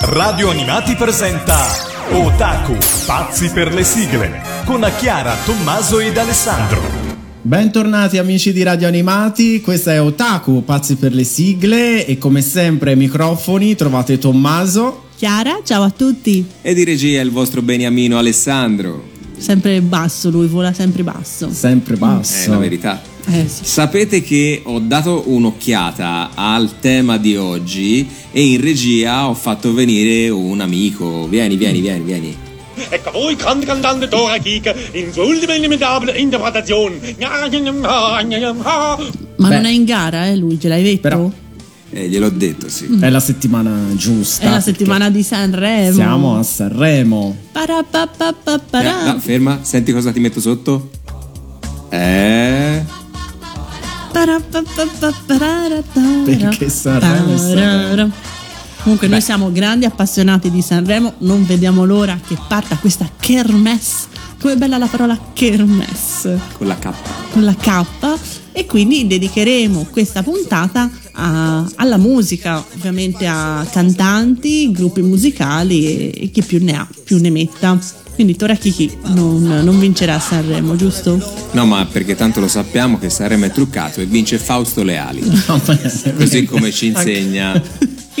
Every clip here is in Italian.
Radio Animati presenta Otaku, pazzi per le sigle, con Chiara, Tommaso ed Alessandro. Bentornati amici di Radio Animati, questa è Otaku, pazzi per le sigle e come sempre ai microfoni trovate Tommaso. Chiara, ciao a tutti. E di regia il vostro beniamino Alessandro. Sempre basso, lui vola sempre basso. Sempre basso. È la verità. Eh, sì. Sapete che ho dato un'occhiata al tema di oggi e in regia ho fatto venire un amico. Vieni, vieni, vieni, vieni. Ecco voi, grande cantante Dora Geek, in sua ultima inimitable interpretazione. Ma Beh. non è in gara, eh, lui, ce l'hai detto? Però- Eh, gliel'ho detto, sì. È la settimana giusta. è la settimana di Sanremo. Siamo a Sanremo. Parapapapapara. Eh, no, ferma, senti cosa ti metto sotto? Eh. Parapapapapara. Perché Sanremo è Sanremo. Comunque noi siamo grandi appassionati di Sanremo, non vediamo l'ora che parta questa kermesse. Come bella la parola kermesse Con la K. con la K e quindi dedicheremo questa puntata a- alla musica, ovviamente a cantanti, gruppi musicali e, e chi più ne ha, più ne metta. Quindi Tora Kiki non, non vincerà a Sanremo, giusto? No, ma perché tanto lo sappiamo che Sanremo è truccato e vince Fausto Leali. No, ma- Così come ci insegna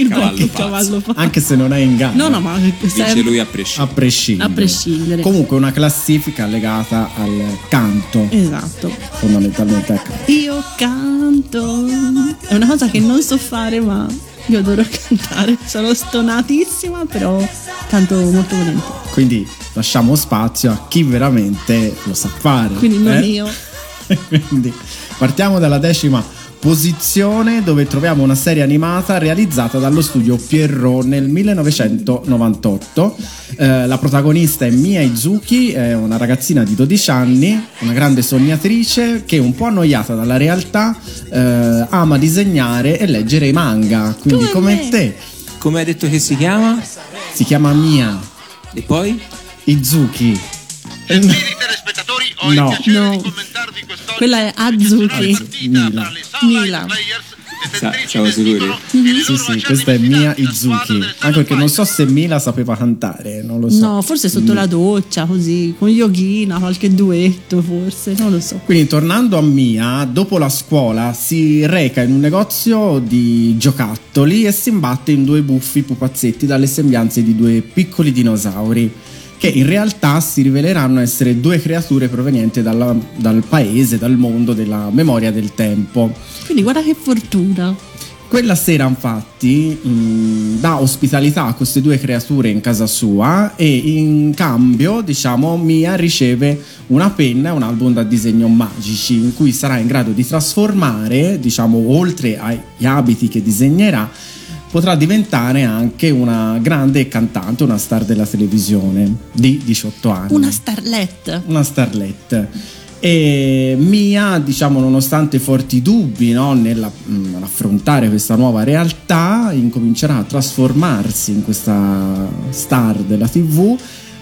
Il Cavallo vecchio Pazzo. cavallo pazzo. Anche se non è in gara. No, no, ma sempre- lui a A prescindere. prescindere. A prescindere. Comunque una classifica legata al canto, Esatto. fondamentalmente al canto. Io canto. È una cosa che non so fare, ma io adoro cantare. Sono stonatissima, però canto molto volentieri. Quindi lasciamo spazio a chi veramente lo sa fare. Quindi non eh? io. Quindi partiamo dalla decima posizione dove troviamo una serie animata realizzata dallo studio Pierrot nel 1998. Eh, la protagonista è Mia Izuki, è una ragazzina di 12 anni, una grande sognatrice che un po' annoiata dalla realtà eh, ama disegnare e leggere i manga. Quindi Come come me. te Come hai detto che si chiama? si chiama Mia E poi? Izuki. Gentili telespettatori, ho No. il piacere No. di commentarvi quest'oggi Quella è Azuki. Mila. Mila. Sa- siamo sicuri? Mhm. Sì, sì, questa è Mia Izuki. Anche perché non so se Mila sapeva cantare, non lo so. No, forse sotto la doccia, così, con Yoghina, qualche duetto, forse, non lo so. Quindi tornando a Mia, dopo la scuola si reca in un negozio di giocattoli e si imbatte in due buffi pupazzetti dalle sembianze di due piccoli dinosauri che in realtà si riveleranno essere due creature provenienti dalla- dal paese, dal mondo della memoria del tempo. Quindi guarda che fortuna. Quella sera, infatti, mh, dà ospitalità a queste due creature in casa sua e in cambio, diciamo, Mia riceve una penna e un album da disegno magici in cui sarà in grado di trasformare, diciamo, oltre agli abiti che disegnerà, potrà diventare anche una grande cantante, una star della televisione di 18 anni Una starlet. una starlet. E Mia, diciamo, nonostante forti dubbi no, nell'affrontare questa nuova realtà, incomincerà a trasformarsi in questa star della TV,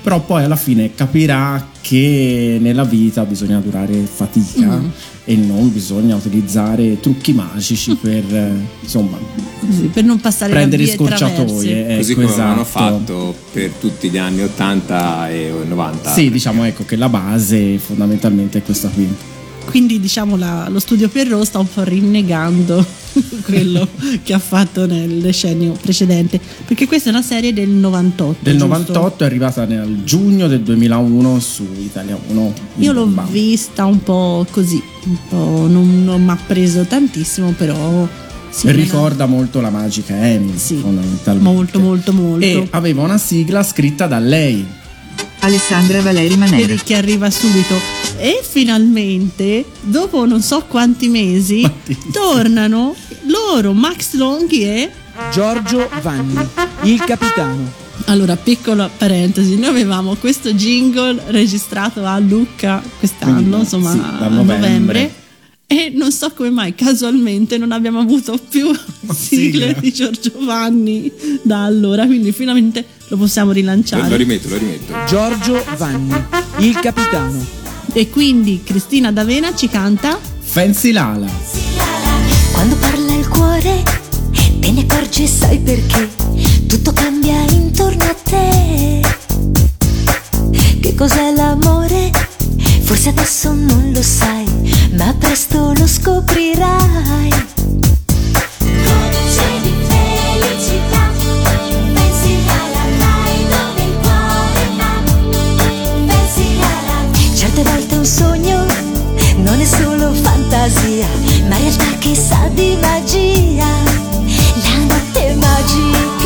però poi alla fine capirà che nella vita bisogna durare fatica e non bisogna utilizzare trucchi magici per, eh, insomma, Così, per non passare prendere scorciatoie. traverse. Così ecco, come esatto. fatto per tutti gli anni 80 e 90. Sì, diciamo ecco che la base fondamentalmente è questa qui. Quindi diciamo la- lo studio Perro sta un po' rinnegando quello che ha fatto nel decennio precedente. Perché questa è una serie del 98. Del giusto? 98 è arrivata nel giugno del 2001 su Italia 1. Io l'ho Bam. vista un po' così, un po' non, non mi ha preso tantissimo, però sì, Ricorda molto la magica Amy, Sì, fondamentalmente. molto molto molto. E aveva una sigla scritta da lei. Alessandra Valeri Manera. Vedi che arriva subito. E finalmente, dopo non so quanti mesi, Quanti- tornano loro, Max Longhi e Giorgio Vanni, il capitano. Allora, piccola parentesi, noi avevamo questo jingle registrato a Lucca quest'anno, Quindi, insomma, sì, a novembre. novembre. E non so come mai, casualmente, non abbiamo avuto più sigle sigla. di Giorgio Vanni da allora, quindi finalmente lo possiamo rilanciare. Lo rimetto, lo rimetto. Giorgio Vanni, il capitano. E quindi Cristina D'Avena ci canta Fancy Lala. Quando parla il cuore, te ne accorgi e sai perché. Tutto cambia intorno a te. Che cos'è l'amore? Forse adesso non lo sai, ma presto lo scoprirai solo fantasia, ma realtà che sa di magia. La notte magica,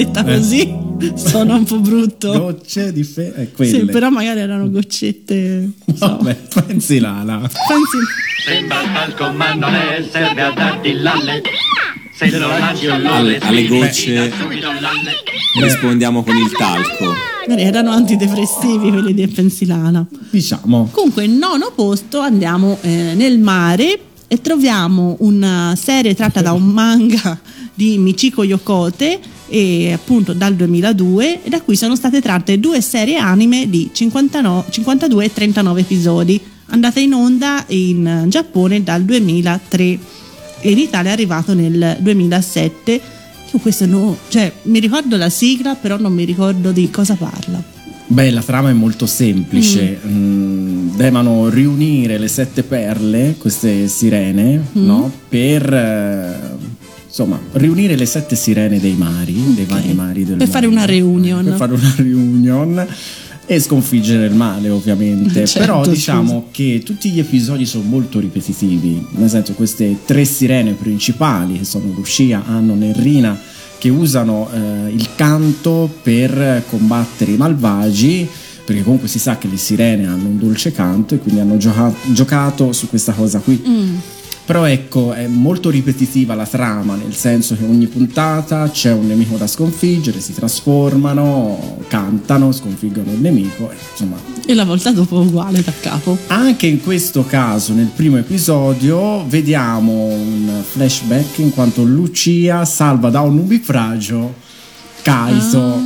Detta così suona un po' brutto. Gocce di fe... eh, quelle. Sì, però magari erano goccette. Vabbè, Fancy Lala. Pensi, Sembra il palco ma non è, serve a darti l'alle. Se lo lanci o lo Alle, alle gocce rispondiamo con il talco. erano antidepressivi quelli di Pensilana. Diciamo. Comunque, il nono posto andiamo eh, nel mare e troviamo una serie tratta da un manga di Michiko Yokote e appunto dal 2002 e da cui sono state tratte due serie anime di 59 52 e 39 episodi andate in onda in Giappone dal 2003 e in Italia è arrivato nel 2007 io questo no, cioè mi ricordo la sigla però non mi ricordo di cosa parla. Beh, la trama è molto semplice. Mm, devono riunire le sette perle, queste sirene, no? Per eh, insomma riunire le sette sirene dei mari, dei vari mari del Per fare mondo. una reunion. Per fare una reunion e sconfiggere il male, ovviamente. Certo, Però scusa. diciamo che tutti gli episodi sono molto ripetitivi. Nel senso, queste tre sirene principali, che sono Lucia, Annon e Rina, che usano eh, il canto per combattere i malvagi. Perché comunque si sa che le sirene hanno un dolce canto e quindi hanno gioca- giocato su questa cosa qui. Mm. Però ecco, è molto ripetitiva la trama, nel senso che ogni puntata c'è un nemico da sconfiggere, si trasformano, cantano, sconfiggono il nemico, e, insomma. e la volta dopo uguale da capo Anche in questo caso, nel primo episodio, vediamo un flashback in quanto Lucia salva da un nubifragio Kaiso.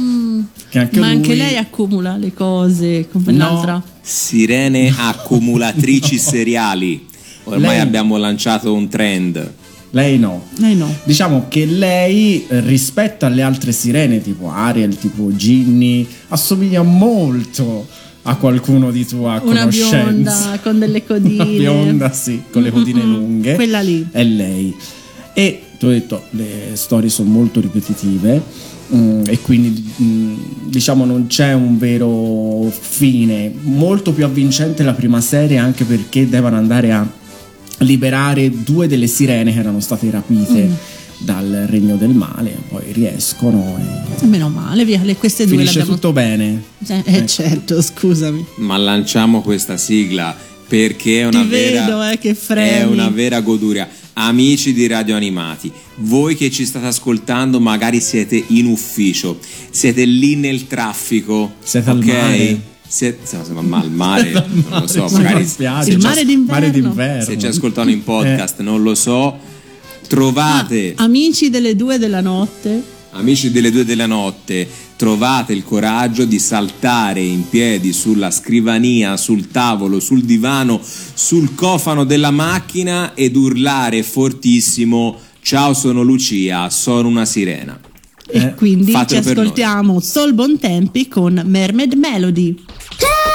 che anche Ah. ma anche lui- lei accumula le cose come No. l'altra Sirene accumulatrici seriali. Ormai Lei- abbiamo lanciato un trend. Lei no. Lei no. Diciamo che lei eh, rispetto alle altre sirene tipo Ariel, tipo Ginny, assomiglia molto a qualcuno di tua Una conoscenza. bionda con delle codine. Una bionda, sì, con le codine Mm-mm, lunghe. quella lì. È lei. E ti ho detto, le storie sono molto ripetitive. mm, e quindi mm, diciamo non c'è un vero fine molto più avvincente la prima serie anche perché devono andare a liberare due delle sirene che erano state rapite Mm. dal regno del male poi riescono e Meno male, via, le- queste due finisce abbiamo. tutto bene Eh, eh, certo, scusami. Ma lanciamo questa sigla perché è una Ti vera vedo, eh, che fremi. è una vera goduria. Amici di Radio Animati, voi che ci state ascoltando, magari siete in ufficio, siete lì nel traffico, Siete al ok? Mare. Siete, siamo siamo al mare, non lo so, magari spiaggia. se Il mare d'inverno. mare d'inverno se ci ascoltano in podcast, non lo so, trovate Amici delle due della notte. Amici delle due della notte, trovate il coraggio di saltare in piedi sulla scrivania, sul tavolo, sul divano, sul cofano della macchina ed urlare fortissimo: Ciao, sono Lucia, sono una sirena. E Eh, quindi ci noi. ascoltiamo Sol Bontempi con Mermaid Melody. Ciao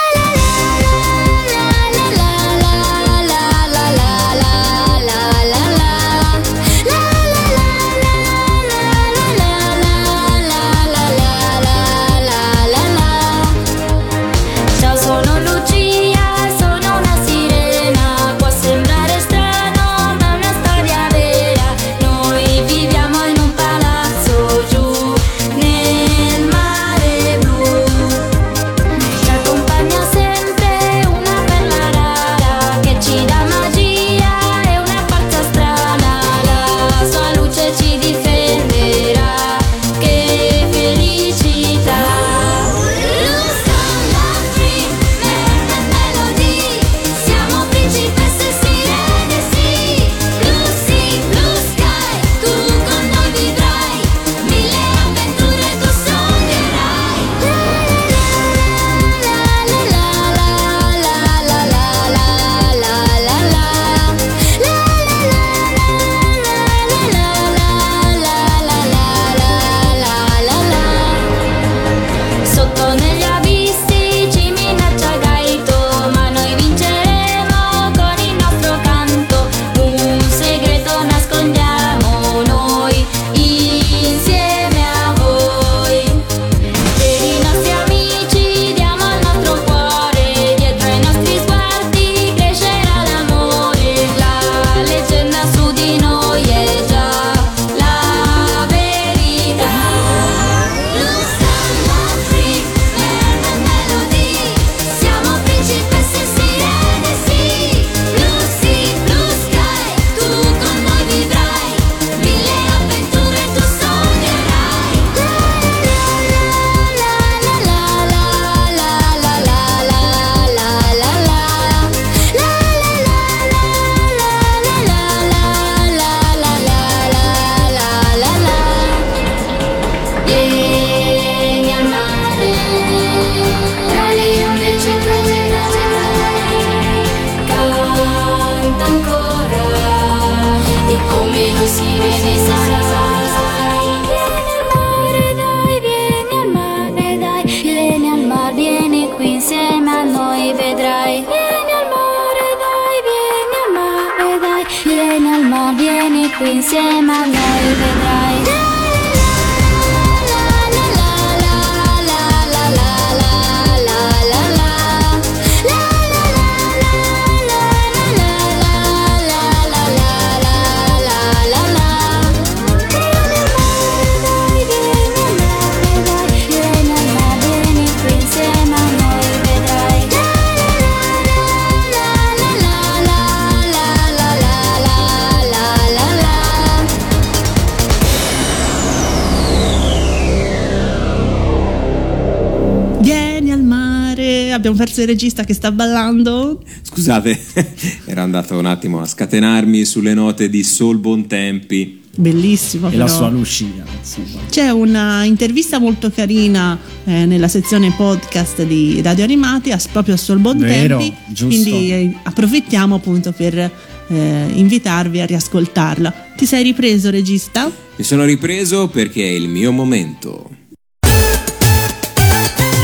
il regista che sta ballando. Scusate, ero andato un attimo a scatenarmi sulle note di Sol Bontempi. Bellissimo. e la però. sua Lucia insomma C'è una intervista molto carina eh, nella sezione podcast di Radio Animati, a- proprio a Sol Bontempi. Quindi eh, approfittiamo appunto per eh, invitarvi a riascoltarla. Ti sei ripreso, regista? Mi sono ripreso perché è il mio momento.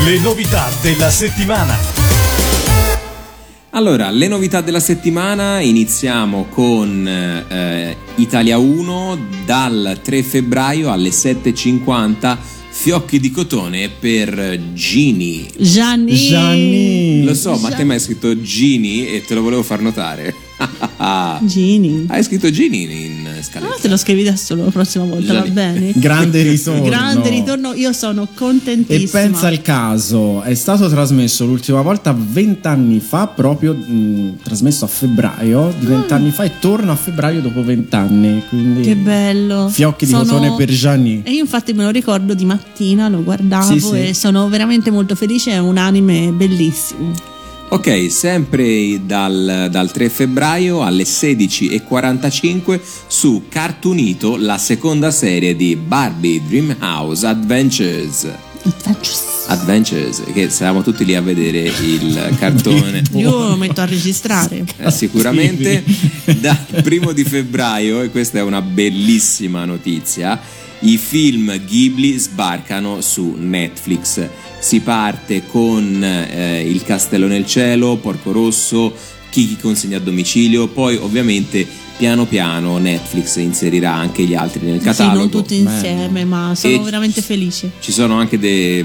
Le novità della settimana. Allora, le novità della settimana iniziamo con eh, Italia 1 dal 3 febbraio alle 7.50 Fiocchi di cotone per Gini. Gianni. Gianni. Lo so, ma te mi hai scritto Gini e te lo volevo far notare. Gini. Hai scritto Gini in Ah, scaletta. te lo scrivi adesso la prossima volta, va Gianni. bene? Grande ritorno. Grande ritorno, io sono E contentissima. pensa al caso, è stato trasmesso l'ultima volta vent'anni fa, proprio mh, trasmesso a febbraio di vent'anni fa e torna a febbraio dopo vent'anni. Quindi Che bello. Fiocchi di Sono- cotone per Gianni. E io infatti me lo ricordo di mattina, lo guardavo Sì, sì. e sono veramente molto felice, è un anime bellissimo. Ok, sempre dal, dal 3 febbraio alle 16.45 su Cartoonito la seconda serie di Barbie Dreamhouse Adventures. Adventures, che siamo tutti lì a vedere il cartone. Io lo metto a registrare. Eh, sicuramente dal primo di febbraio, e questa è una bellissima notizia, i film Ghibli sbarcano su Netflix. Si parte con eh, Il Castello nel Cielo, Porco Rosso, Kiki consegna a domicilio, poi ovviamente piano piano Netflix inserirà anche gli altri nel Sì, catalogo. non tutti insieme, ma sono E- veramente felice. Ci sono anche de-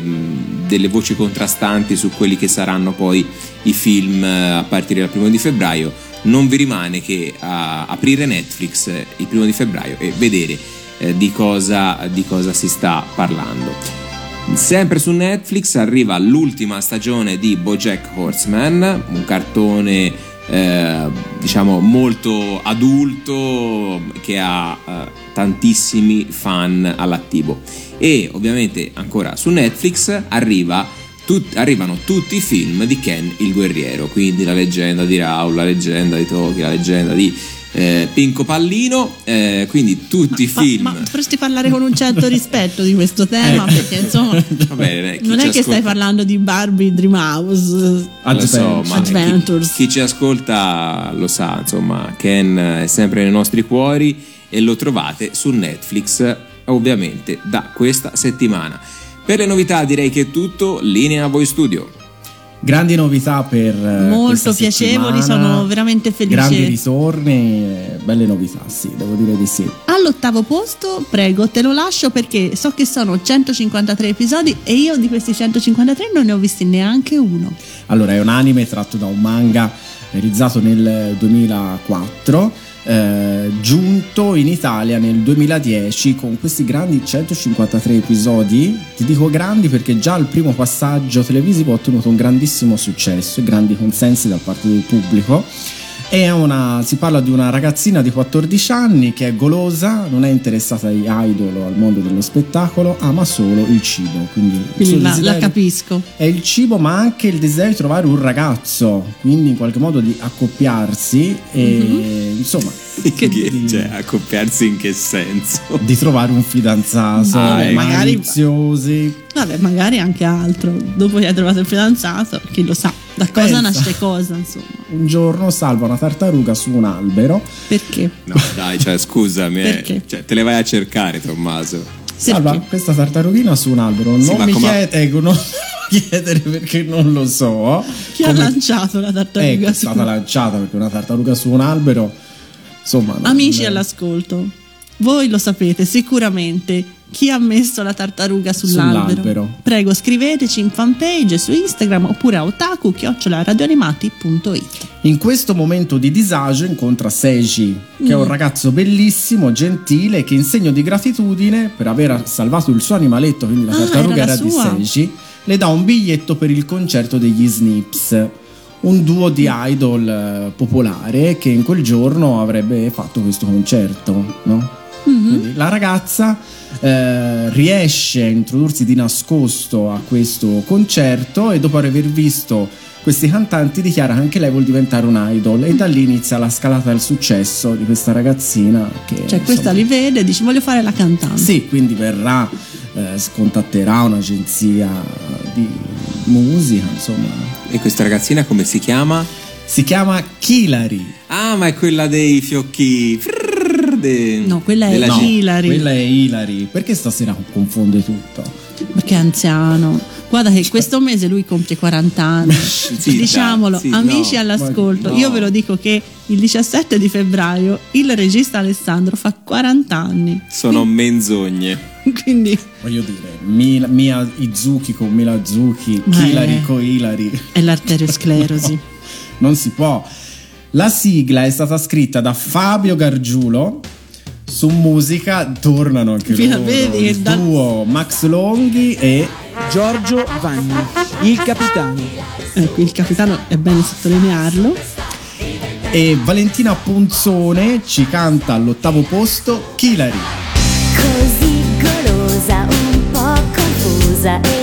delle voci contrastanti su quelli che saranno poi i film eh, a partire dal primo di febbraio. Non vi rimane che a aprire Netflix eh, il primo di febbraio e vedere eh, di, cosa, di cosa si sta parlando. Sempre su Netflix arriva l'ultima stagione di Bojack Horseman, un cartone eh, diciamo molto adulto che ha eh, tantissimi fan all'attivo e ovviamente ancora su Netflix arriva tut- arrivano tutti i film di Ken il guerriero. Quindi la leggenda di Raul la leggenda di Toki la leggenda di eh, Pinco Pallino eh, quindi tutti i Ma, film ma dovresti parlare con un certo rispetto di questo tema, perché insomma Va bene, chi non è che stai parlando di Barbie Dreamhouse. Lo so, ma chi, Adventures. chi ci ascolta lo sa, insomma, Ken è sempre nei nostri cuori e lo trovate su Netflix, ovviamente, da questa settimana. Per le novità direi che è tutto, linea a voi studio. Grandi novità per eh, Molto piacevoli, sono veramente felice. Grandi ritorni, eh, belle novità, sì, devo dire di sì. All'ottavo posto, prego, te lo lascio perché so che sono 153 episodi e io di questi 153 non ne ho visti neanche uno. Allora, è un anime tratto da un manga realizzato nel 2004, eh, giunto in Italia nel 2010 con questi grandi 153 episodi. Ti dico grandi perché già il primo passaggio televisivo ha ottenuto un grandissimo successo e grandi consensi da parte del pubblico. È una, si parla di una ragazzina di 14 anni che è golosa, non è interessata agli idol o al mondo dello spettacolo, ama solo il cibo. Quindi, il Quindi la, la capisco. è il cibo, ma anche il desiderio di trovare un ragazzo, quindi in qualche modo di accoppiarsi e insomma Che- cioè, accoppiarsi in che senso? di trovare un fidanzato, Ah, ecco. Magari- maliziosi. Vabbè, magari anche altro. Dopo che hai trovato il fidanzato, chi lo sa, da cosa Pensa. nasce cosa, insomma. Un giorno salva una tartaruga su un albero, Perché? No, dai, cioè, scusami, eh. Perché? Cioè, te le vai a cercare, Tommaso. salva Perché? questa tartarughina su un albero. Sì, non mi come- chiede, ecco, non mi chiedere perché non lo so. Chi ha Come- lanciato la Ecco, tartaruga? è su- stata lanciata perché una tartaruga su un albero, insomma. Amici all'ascolto, voi lo sapete sicuramente chi ha messo la tartaruga sull'albero. Sull'albero. Prego, scriveteci in fanpage su Instagram oppure a otaku radioanimati.it. In questo momento di disagio incontra Seiji, che è un ragazzo bellissimo, gentile, che in segno di gratitudine per aver salvato il suo animaletto, quindi la Ah, tartaruga era era, la di. Seiji, le dà un biglietto per il concerto degli Snips, un duo di idol eh, popolare che in quel giorno avrebbe fatto questo concerto, no? Quindi la ragazza eh, riesce a introdursi di nascosto a questo concerto e dopo aver visto questi cantanti dichiara che anche lei vuol diventare un idol e da lì inizia la scalata del successo di questa ragazzina che Cioè, questa insomma, li vede e dice voglio fare la cantante. sì, quindi verrà, eh, contatterà un'agenzia di musica, insomma. E questa ragazzina come si chiama? Si chiama Kilari. Ah, ma è quella dei fiocchi. De- No, quella è della no. Hilary. Quella è Hilary. Perché stasera confonde tutto? Perché è anziano. Guarda che questo mese lui compie 40 anni. Zitta, Diciamolo, zitta, amici no, all'ascolto, no. io ve lo dico che il 17 di febbraio il regista Alessandro fa 40 anni. Sono menzogne. Quindi Voglio dire, Mila- Mia Izuki con Mila Izuki, Ma Hilary è- con Hilary. è l'arteriosclerosi. Non si può. La sigla è stata scritta da Fabio Gargiulo. Su musica tornano anche loro. vedi, il da- duo Max Longhi e Giorgio Vanni, il capitano. ecco, il capitano è bene sottolinearlo. E Valentina Punzone ci canta all'ottavo posto Kilari. Così golosa, un po' confusa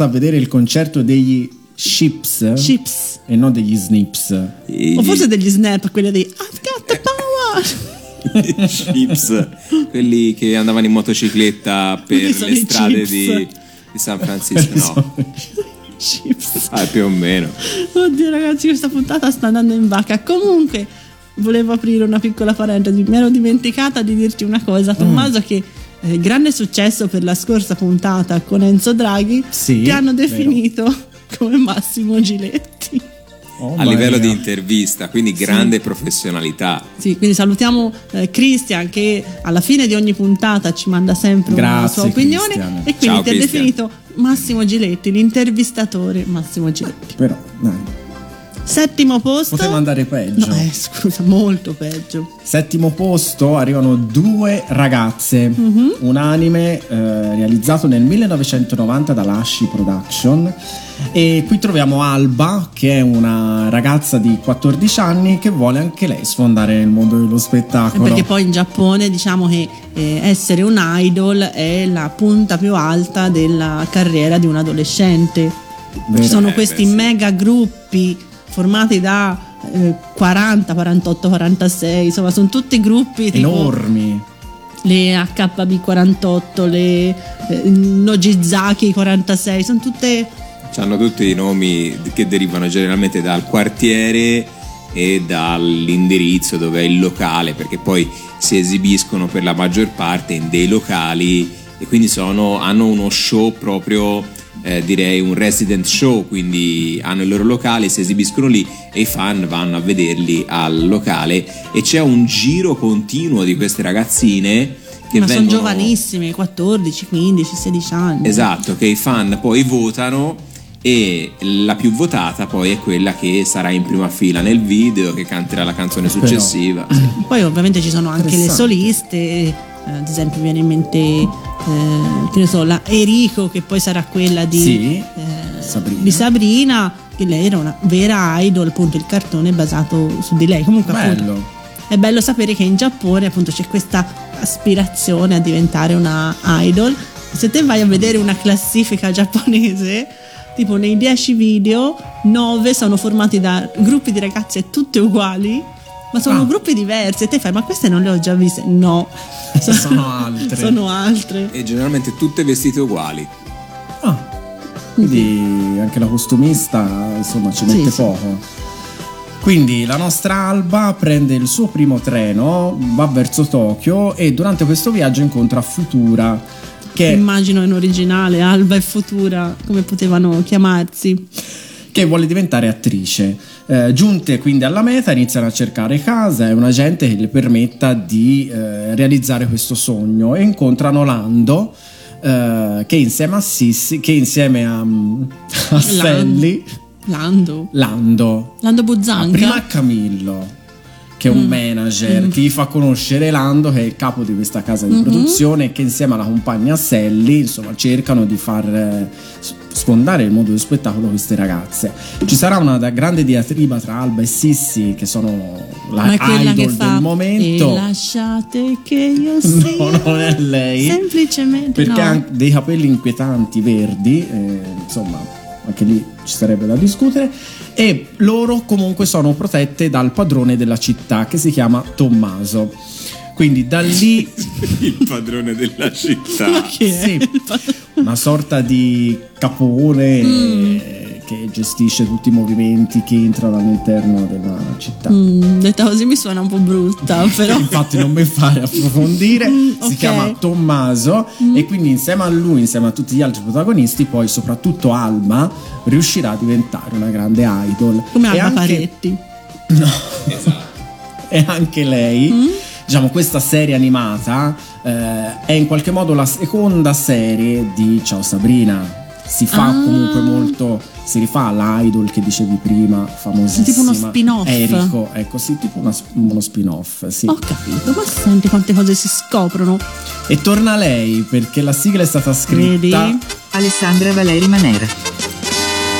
andata a vedere il concerto degli Ships Chips. e non degli Snips. E O forse degli snap, quelli di I've got the power. chips, quelli che andavano in motocicletta per le strade chips. di, di San Francisco. No, Chips. ah, più o meno. Oddio ragazzi, questa puntata sta andando in vacca. Comunque, volevo aprire una piccola parentesi. Mi ero dimenticata di dirti una cosa, Tommaso, che eh, grande successo per la scorsa puntata con Enzo Draghi, Sì, ti hanno vero. definito come Massimo Giletti. Oh, A livello Maria. di intervista, quindi grande professionalità. Sì, quindi salutiamo eh, Christian che alla fine di ogni puntata ci manda sempre una Grazie, sua opinione Christian. e quindi Ciao, ti ha definito Massimo Giletti, l'intervistatore Massimo Giletti. Però, dai, Settimo posto. poteva andare peggio. No, eh, scusa, molto peggio. Settimo posto arrivano due ragazze, Mhm. un anime eh, realizzato nel 1990 da Lasci Production e qui troviamo Alba che è una ragazza di 14 anni che vuole anche lei sfondare nel mondo dello spettacolo. Perché poi in Giappone diciamo che eh, essere un idol è la punta più alta della carriera di un adolescente. Vero. Ci sono Eh, questi mega gruppi formati da eh, 40, 48, 46, insomma sono tutti gruppi tipo enormi. le HB48, le eh, Nojizaki 46, sono tutte Hanno tutti i nomi che derivano generalmente dal quartiere e dall'indirizzo dove è il locale, perché poi si esibiscono per la maggior parte in dei locali e quindi sono- hanno uno show proprio, eh, direi un resident show, quindi hanno il loro locale, si esibiscono lì e i fan vanno a vederli al locale e c'è un giro continuo di queste ragazzine che ma sono vengono... giovanissime, 14, 15, 16 anni. Esatto, che i fan poi votano e la più votata poi è quella che sarà in prima fila nel video, che canterà la canzone successiva. Sì. Poi ovviamente ci sono anche le soliste, eh, ad esempio mi viene in mente, eh, che ne so, la Eriko che poi sarà quella di, Sì, eh, Sabrina. di Sabrina, che lei era una vera idol, appunto il cartone è basato su di lei. Comunque appunto, Bello. è bello sapere che in Giappone appunto c'è questa aspirazione a diventare una idol. Se te vai a vedere una classifica giapponese, tipo nei 10 video, 9 sono formati da gruppi di ragazze tutte uguali, ma sono Ah. gruppi diversi. E te fai, ma queste non le ho già viste? No, Sono altre. sono altre. E generalmente tutte vestite uguali. Ah, quindi anche la costumista insomma ci Sì, mette sì. poco. Quindi la nostra Alba prende il suo primo treno, va verso Tokyo e durante questo viaggio incontra Futura che, Immagino in originale, Alba e Futura, come potevano chiamarsi. che vuole diventare attrice. Eh, giunte quindi alla meta iniziano a cercare casa e un agente che le permetta di eh, realizzare questo sogno e incontrano Lando eh, che insieme a Sissi, che insieme a, a Sally, Lando. Lando Lando Buzzanca. Prima Camillo, che è un manager, che gli fa conoscere Lando, che è il capo di questa casa di produzione, e che insieme alla compagna Sally, insomma, cercano di far eh, sfondare il mondo dello spettacolo queste ragazze. Ci sarà una grande diatriba tra Alba e Sissi, che sono la Ma quella che idol fa del momento. E lasciate che io sia No, non è lei. Semplicemente Perché no. ha dei capelli inquietanti verdi, eh, insomma, anche lì ci sarebbe da discutere. E loro comunque sono protette dal padrone della città che si chiama Tommaso. Quindi da lì Il padrone della città. Ma? Sì. Una sorta di capone Mm. Che gestisce tutti i movimenti che entrano all'interno della città. Mm, detta così mi suona un po' brutta, però. Infatti non mi fare approfondire, Mm, si chiama Tommaso e quindi insieme a lui, insieme a tutti gli altri protagonisti, poi soprattutto Alma riuscirà a diventare una grande idol. Come E Alba anche- Paretti. e anche lei, Mm? diciamo, questa serie animata eh, è in qualche modo la seconda serie di Ciao Sabrina. Si fa Ah. comunque molto, si rifà all'idol che dicevi prima, famosissima. Tipo uno spin-off. Eriko, ecco sì, tipo una- uno spin-off, sì. Ho capito, ma senti quante cose si scoprono. E torna lei perché la sigla è stata scritta. Vedi? Alessandra Valeri Manera.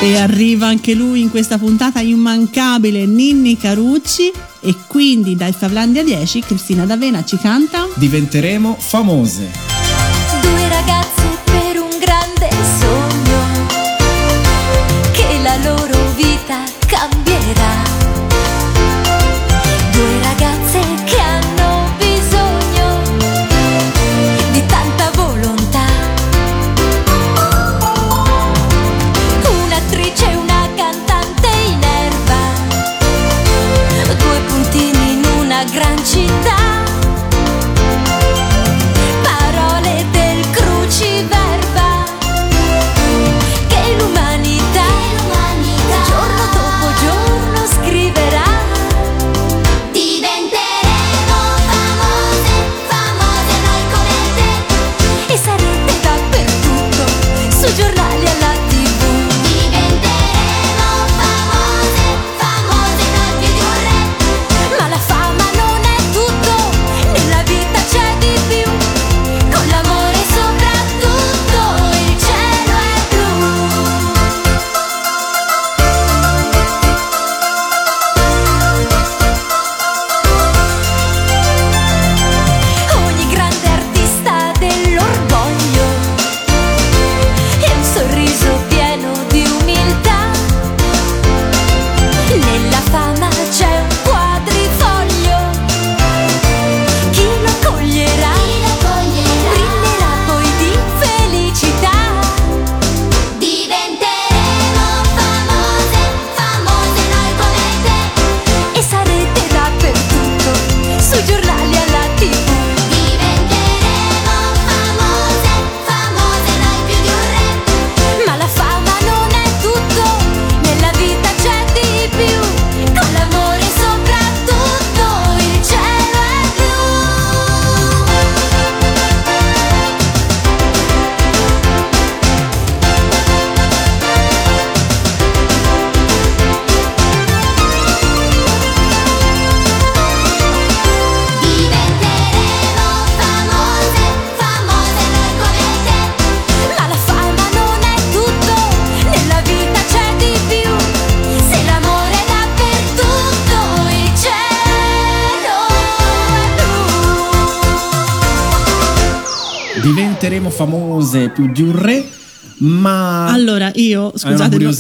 E arriva anche lui in questa puntata immancabile Ninni Carucci e quindi dal Favlandia 10 Cristina D'Avena ci canta Diventeremo famose. Due ragazze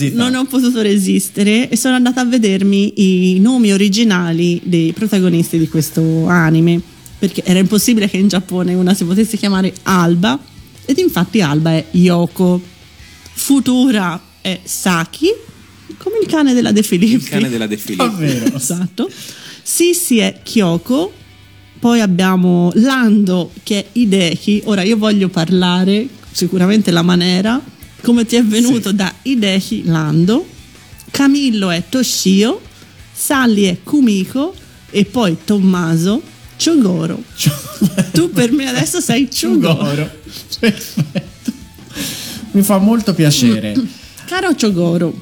curiosità. non ho potuto resistere e sono andata a vedermi i nomi originali dei protagonisti di questo anime, perché era impossibile che in Giappone una si potesse chiamare Alba, ed infatti Alba è Yoko, Futura è Saki, come il cane della De Filippi. Il cane della De Filippi. Davvero? Esatto. Sissi è Kyoko, poi abbiamo Lando che è Hideki. Ora io voglio parlare sicuramente la maniera, come ti è venuto da Hideki Lando. Camillo è Toshio, Sally è Kumiko e poi Tommaso Chogoro. tu per me adesso sei. Chugoro. Perfetto. Mi fa molto piacere. Caro Chogoro,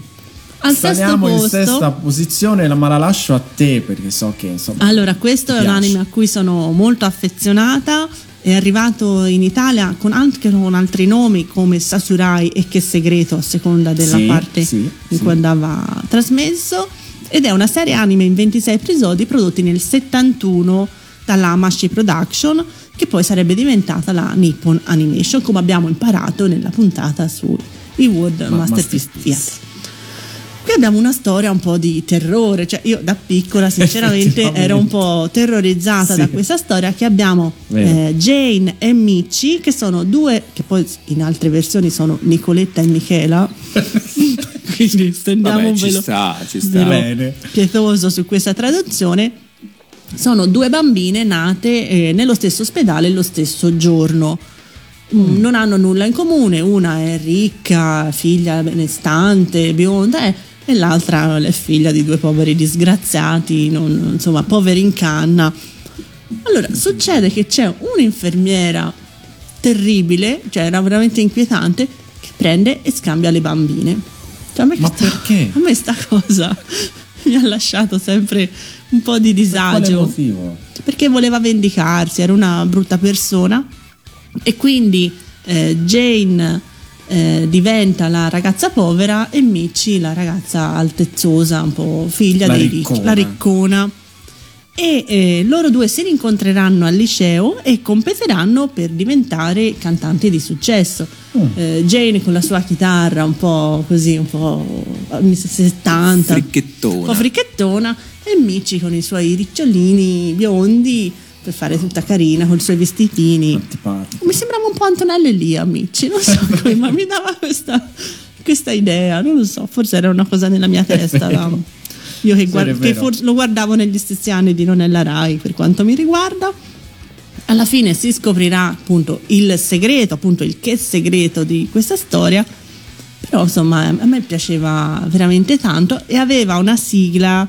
al Saliamo in sesta posizione, ma la lascio a te perché so che insomma. Allora, questo è un anime a cui sono molto affezionata. È arrivato in Italia con anche con altri nomi come Sasurai e Che Segreto, a seconda della Sì, parte sì, in cui andava trasmesso. Ed è una serie anime in 26 episodi prodotti nel 71 dalla Amashi Production, che poi sarebbe diventata la Nippon Animation, come abbiamo imparato nella puntata sui World Ma- Masterpiece Masterpiece. Qui abbiamo una storia un po' di terrore, cioè io da piccola sinceramente ero un po' terrorizzata Sì. da questa storia che abbiamo eh, Jane e Michi che sono due, che poi in altre versioni sono Nicoletta e Michela, quindi stendiamo Vabbè, un ci velo, sta, ci velo sta. Bene. pietoso su questa traduzione. Sono due bambine nate eh, nello stesso ospedale lo stesso giorno. Mm, Non hanno nulla in comune, una è ricca, figlia benestante, bionda eh, e l'altra è figlia di due poveri disgraziati, non- insomma poveri in canna. Allora, succede che c'è un'infermiera terribile, cioè era veramente inquietante, che prende e scambia le bambine. Cioè, a Ma questa- perché? A me sta cosa mi ha lasciato sempre un po' di Quale disagio motivo? perché voleva vendicarsi, era una brutta persona e quindi eh, Jane eh, diventa la ragazza povera e Michi la ragazza altezzosa, un po' figlia La dei riccona. ricchi, la riccona. E eh, loro due si rincontreranno al liceo e competeranno per diventare cantanti di successo. Mm. Eh, Jane con la sua chitarra un po' così, un po' anni 70, Fricchettona. un po' fricchettona e Mici con i suoi ricciolini biondi per fare tutta carina con i suoi vestitini. Antipatico. Mi sembrava un po' Antonella Elia, Mici, non so come, ma mi dava questa, questa idea, non lo so, forse era una cosa nella mia testa. va. Io che, guard- che forse lo guardavo negli stessi anni di Nonella Rai per quanto mi riguarda. Alla fine si scoprirà appunto il segreto, appunto il che segreto di questa storia. Però insomma a me piaceva veramente tanto e aveva una sigla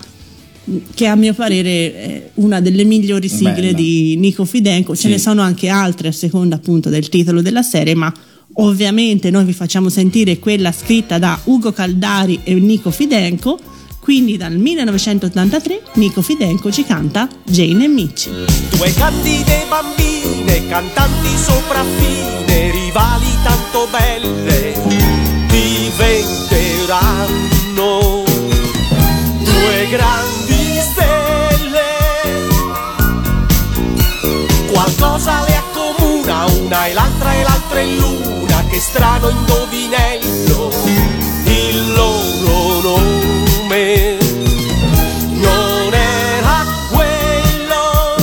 che a mio parere è una delle migliori sigle Bella. di Nico Fidenco. Ce Sì. ne sono anche altre a seconda appunto del titolo della serie, ma ovviamente noi vi facciamo sentire quella scritta da Ugo Caldari e Nico Fidenco. Quindi dal 1983 Nico Fidenco ci canta Jane e Mici. Due candide bambine, cantanti sopraffine, rivali tanto belle, diventeranno due grandi Qualcosa le accomuna, una e l'altra e l'altra è luna, che strano indovinello, il loro nome non era quello.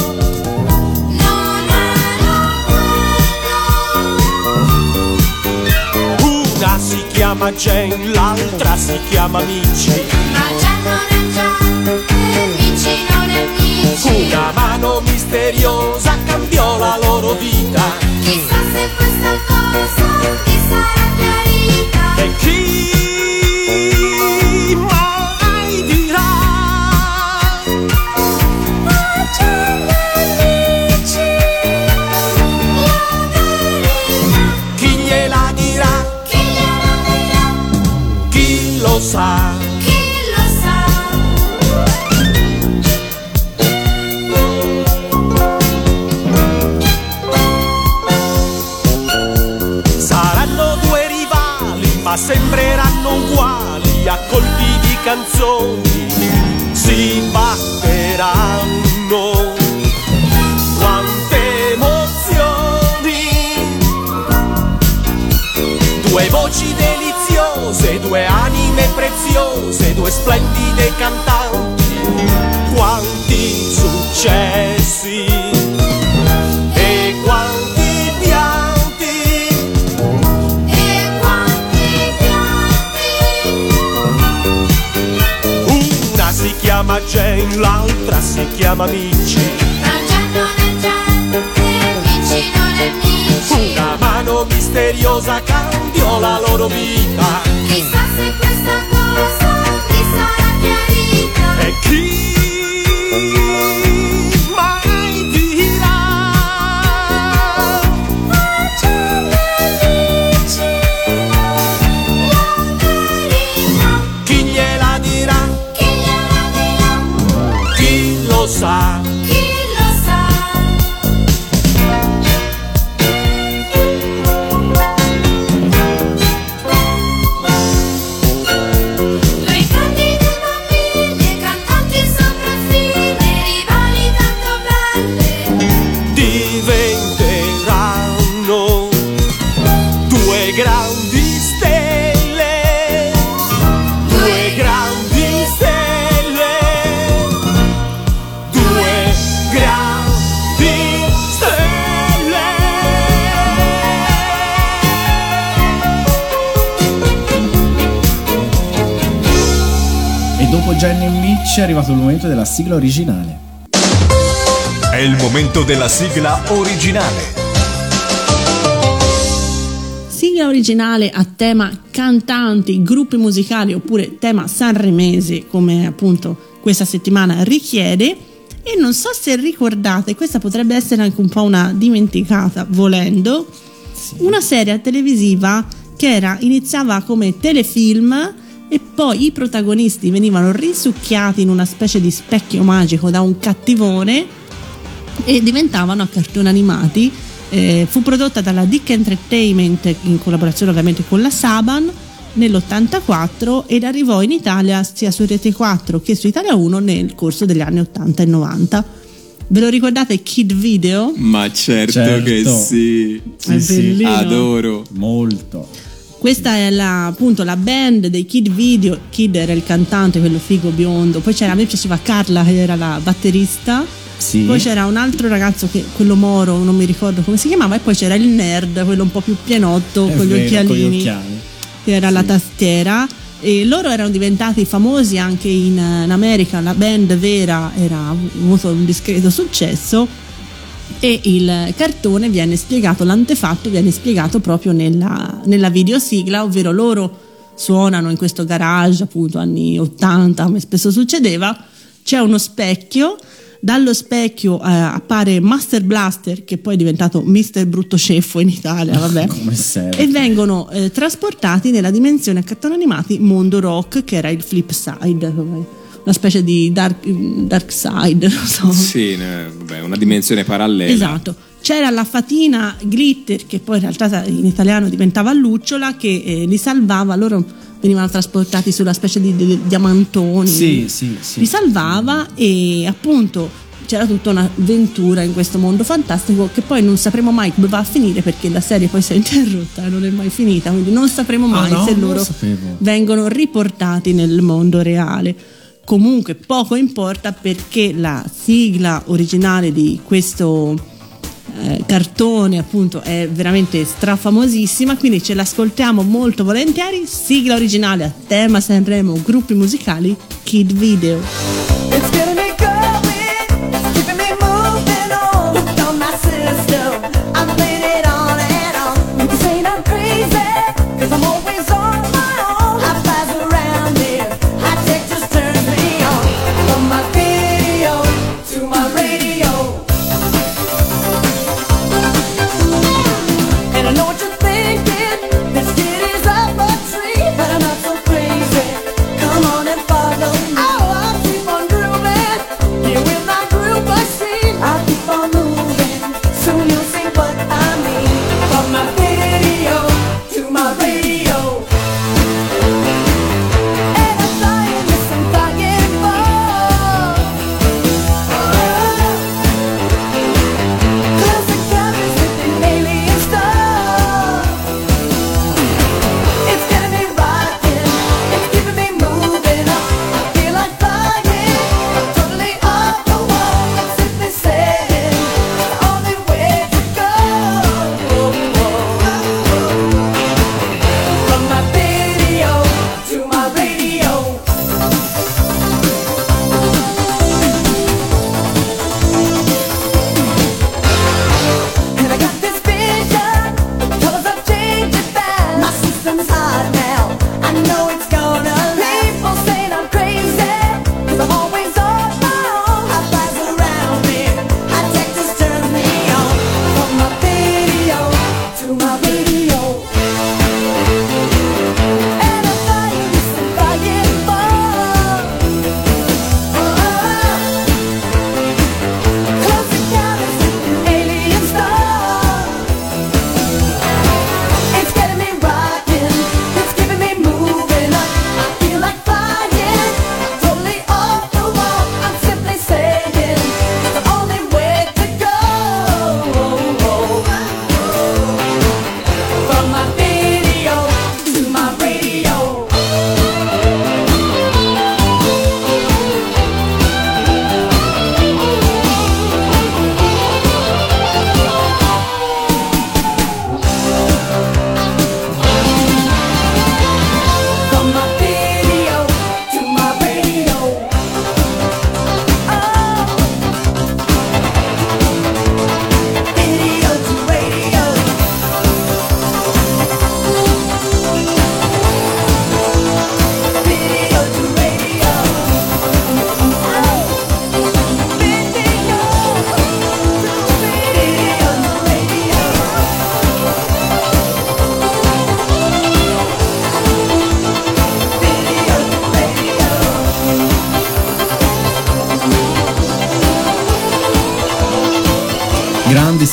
Una si chiama Jane, l'altra si chiama Mici. Una mano misteriosa cambiò la loro vita. Chissà se questa cosa preziose, due splendide cantanti. Quanti successi e quanti pianti. E quanti Una si chiama Jane, l'altra si chiama Mici. Una mano misteriosa cambiò la loro vita. Chissà se questa mi sarà chiarita. E chi sigla originale. È il momento della sigla originale. Sigla originale a tema cantanti, gruppi musicali oppure tema sanremese come appunto questa settimana richiede e non so se ricordate, questa potrebbe essere anche un po' una dimenticata volendo, una serie televisiva che era, iniziava come telefilm e poi i protagonisti venivano risucchiati in una specie di specchio magico da un cattivone e diventavano a cartoni animati. Eh, fu prodotta dalla Dick Entertainment in collaborazione ovviamente con la Saban nell'84 ed arrivò in Italia sia su Rete 4 che su Italia 1 nel corso degli anni 80 e 90. Ve lo ricordate Kid Video? Ma certo, Certo. che sì. È bellino. Adoro. Molto. Questa è la, appunto la band dei Kid Video. Kid era il cantante, quello figo biondo. Poi c'era, a me piaceva Carla che era la batterista. Sì. Poi c'era un altro ragazzo, che, quello moro, non mi ricordo come si chiamava. E poi c'era il nerd, quello un po' più pienotto, È con gli vero, occhialini, con gli occhiali. che era la tastiera. E loro erano diventati famosi anche in, in America. La band vera era avuto un discreto successo e il cartone viene spiegato, l'antefatto viene spiegato proprio nella, nella videosigla, ovvero loro suonano in questo garage appunto anni 80 come spesso succedeva, c'è uno specchio, dallo specchio eh, appare Master Blaster che poi è diventato Mister Brutto Ceffo in Italia, vabbè. Come serve. E vengono eh, trasportati nella dimensione a cartoni animati Mondo Rock, che era il flip side, una specie di dark, dark side, non so. Sì, vabbè, una dimensione parallela. Esatto. C'era la fatina glitter che poi in realtà in italiano diventava lucciola che eh, li salvava, loro venivano trasportati sulla specie di, di- diamantoni. Sì, sì, sì. Li salvava e appunto c'era tutta un'avventura in questo mondo fantastico che poi non sapremo mai come va a finire perché la serie poi si è interrotta e non è mai finita, quindi non sapremo mai Ah, no? se loro vengono riportati nel mondo reale. Comunque poco importa perché la sigla originale di questo eh, cartone appunto è veramente strafamosissima, quindi ce l'ascoltiamo molto volentieri. Sigla originale a tema Sanremo, gruppi musicali, Kid Video.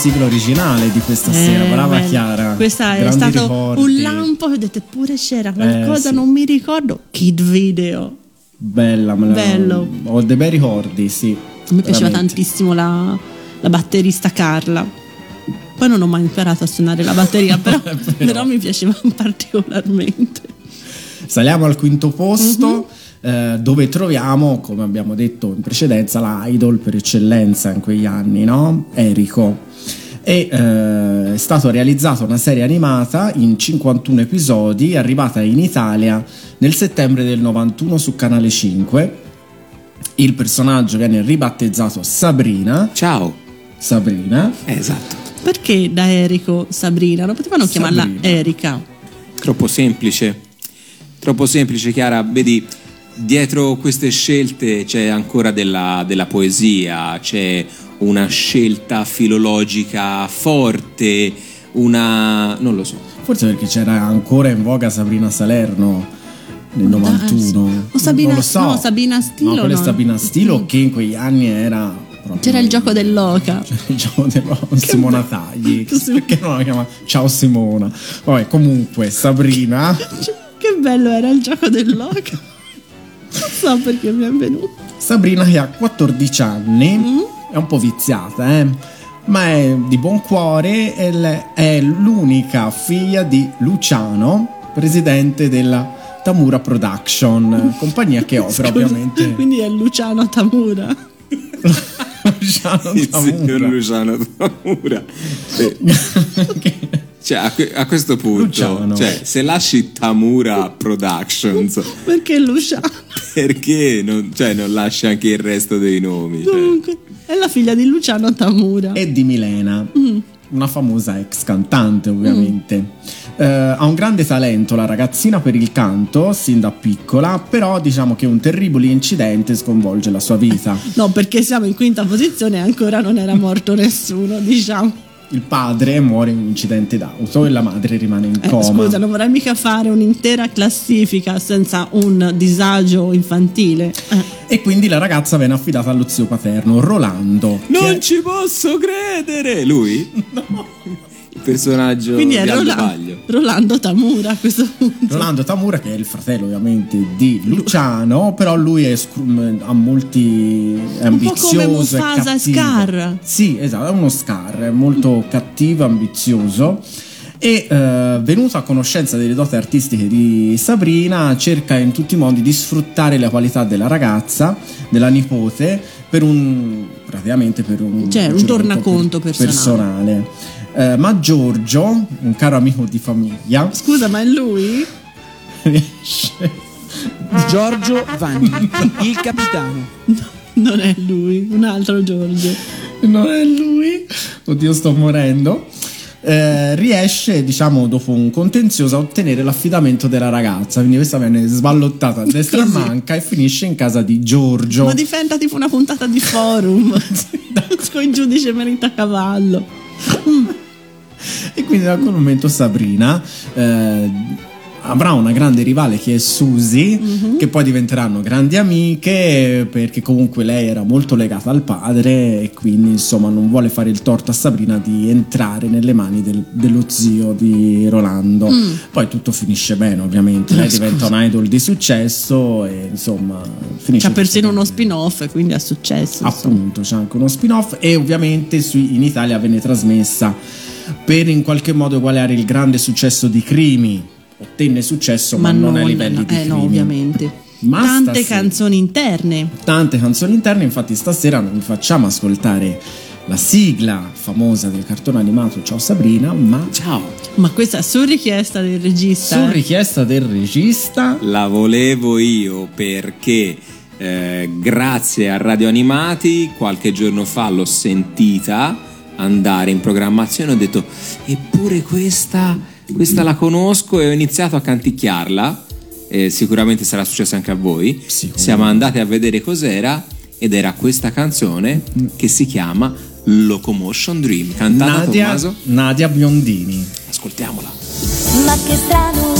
Sigla originale di questa sera. Eh, Brava bello. Chiara. Questa è stato ricordi. un lampo, vedete pure c'era qualcosa, Eh, sì. non mi ricordo. Kid Video. Bella, me la- Bello. Ho dei bei ricordi, sì. A me piaceva Veramente. tantissimo la, la batterista Carla. Poi non ho mai imparato a suonare la batteria, però, però mi piaceva particolarmente. Saliamo al quinto posto. Mhm. eh, dove troviamo, come abbiamo detto in precedenza, la idol per eccellenza in quegli anni, no? Erico. E eh, è stato realizzato una serie animata in 51 episodi, arrivata in Italia nel settembre del 91 su Canale 5. Il personaggio viene ribattezzato Sabrina. Ciao. Sabrina. Esatto. Perché da Erico Sabrina? Non potevano chiamarla Sabrina. Erika? Troppo semplice. Troppo semplice, Chiara. Vedi, dietro queste scelte c'è ancora della, della poesia, c'è una scelta filologica forte, una... non lo so. Forse perché c'era ancora in voga Sabrina Salerno nel 91. O Sabina, non lo so. no, Sabina Stilo. No, quella è no. Sabina Stilo che in quegli anni era proprio C'era il gioco dell'oca. il gioco dello Simona Tagli. Perché non la chiama Ciao Simona? Vabbè, comunque Sabrina Che bello era il gioco dell'oca. Non so perché mi è venuto. Sabrina che ha 14 anni, è un po' viziata, eh? ma è di buon cuore e è l'unica figlia di Luciano, presidente della Tamura Production, compagnia che opera Scusa, ovviamente Quindi è Luciano Tamura. Luciano Il signor Tamura. Luciano Tamura. Sì. Cioè, a, que- a questo punto, Luciano. cioè, se lasci Tamura Productions, Perché Luciano? perché non, cioè, non lasci anche il resto dei nomi? Cioè, Comunque, è la figlia di Luciano Tamura. e di Milena, Mm. una famosa ex cantante ovviamente. Eh, ha un grande talento la ragazzina per il canto, sin da piccola, però diciamo che un terribile incidente sconvolge la sua vita. No, perché siamo in quinta posizione e ancora non era morto nessuno, diciamo. Il padre muore in un incidente d'auto e la madre rimane in Eh, coma. scusa, non vorrei mica fare un'intera classifica senza un disagio infantile. Eh, E quindi la ragazza viene affidata allo zio paterno, Rolando. non è- ci posso credere! Lui? Il personaggio Quindi di Aldo Rola- Baglio. Rolando Tamura a questo punto. Rolando Tamura, che è il fratello ovviamente di Luciano, però lui è scru- ha molti è Un po' come Mufasa e. Scar. Sì, esatto, è uno Scar, è molto cattivo, ambizioso. E eh, venuto a conoscenza delle doti artistiche di Sabrina, cerca in tutti i modi di sfruttare le qualità della ragazza, della nipote, per un praticamente per un, Cioè, un tornaconto per- personale. personale. Eh, ma Giorgio, un caro amico di famiglia, Scusa, ma è lui? riesce Giorgio Vanni, il capitano. Non è lui, un altro Giorgio. non è lui, oddio sto morendo, eh, riesce diciamo dopo un contenzioso a ottenere l'affidamento della ragazza, quindi questa viene sballottata a destra e a manca e finisce in casa di Giorgio. Ma difenda tipo una puntata di forum con il giudice merita cavallo. E quindi da quel momento Sabrina eh, avrà una grande rivale che è Susie, Mhm. che poi diventeranno grandi amiche perché comunque lei era molto legata al padre e quindi insomma non vuole fare il torto a Sabrina di entrare nelle mani del- dello zio di Rolando. Mm. Poi tutto finisce bene ovviamente, lei Eh, diventa scusa. un idol di successo e insomma finisce tutto persino bene. uno spin-off, quindi è successo. insomma. Appunto, c'è anche uno spin-off e ovviamente su- in Italia venne trasmessa per in qualche modo eguagliare il grande successo di Crimi. Ottenne successo, ma, non, a livelli no, di eh, no, Crimi. ovviamente. Ma Tante stasera- canzoni interne. Tante canzoni interne, infatti stasera non vi facciamo ascoltare la sigla famosa del cartone animato Ciao Sabrina, ma Ciao. Ma questa è su richiesta del regista. su richiesta del regista La volevo io perché eh, grazie a Radio Animati qualche giorno fa l'ho sentita andare in programmazione ho detto eppure questa, questa la conosco e ho iniziato a canticchiarla Eh, sicuramente sarà successo anche a voi. Siamo andati a vedere cos'era ed era questa canzone che si chiama Locomotion Dream cantata da Nadia, Tommaso. Nadia Biondini. ascoltiamola. Ma che strano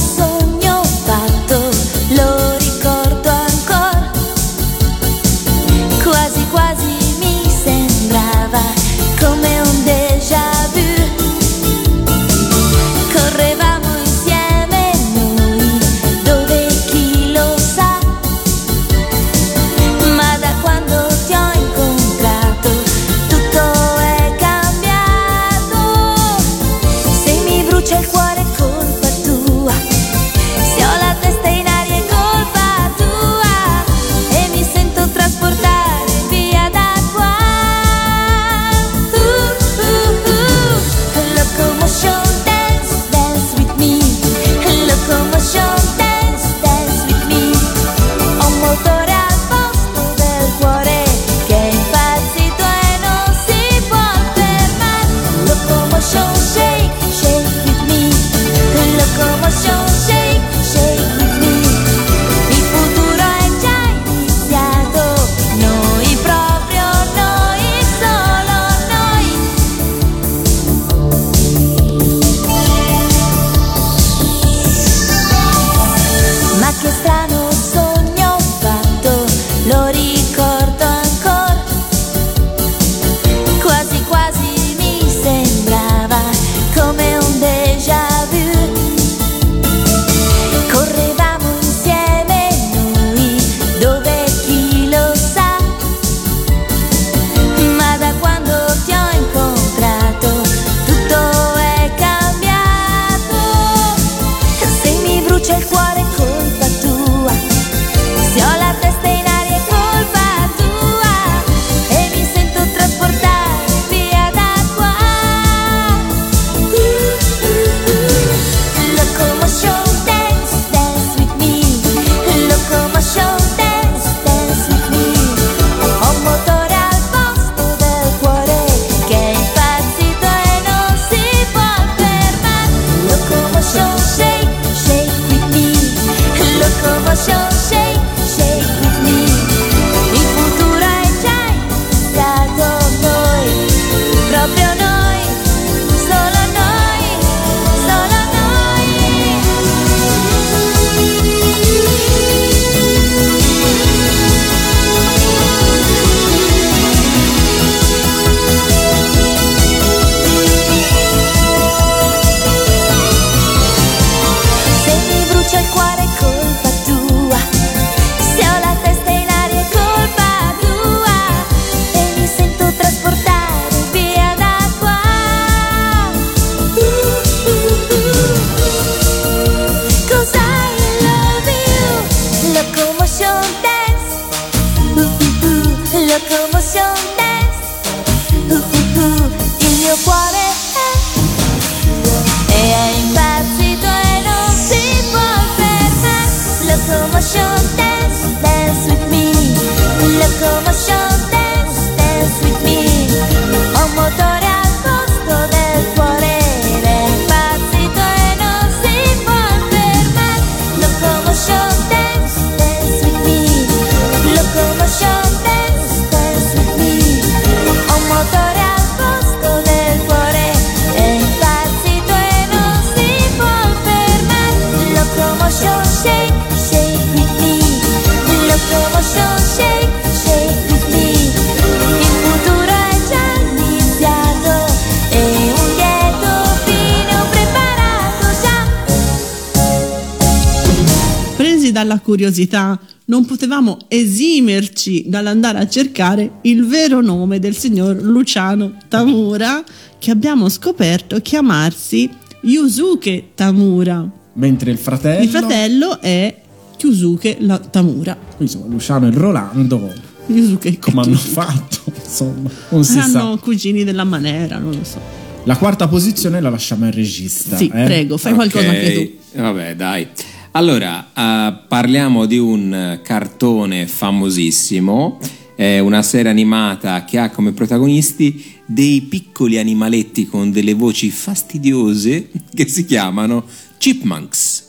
curiosità, non potevamo esimerci dall'andare a cercare il vero nome del signor Luciano Tamura, che abbiamo scoperto chiamarsi Yusuke Tamura. Mentre il fratello. Il fratello è Yusuke la- Tamura. Insomma, Luciano e Rolando. Yusuke Come hanno fatto? Insomma, non si Hanno sa. cugini della manera, non lo so. La quarta posizione la lasciamo al regista. Sì, eh? prego, fai qualcosa Ok, anche tu. Vabbè, dai. Allora, eh, parliamo di un eh, cartone famosissimo, è una serie animata che ha come protagonisti dei piccoli animaletti con delle voci fastidiose che si chiamano Chipmunks.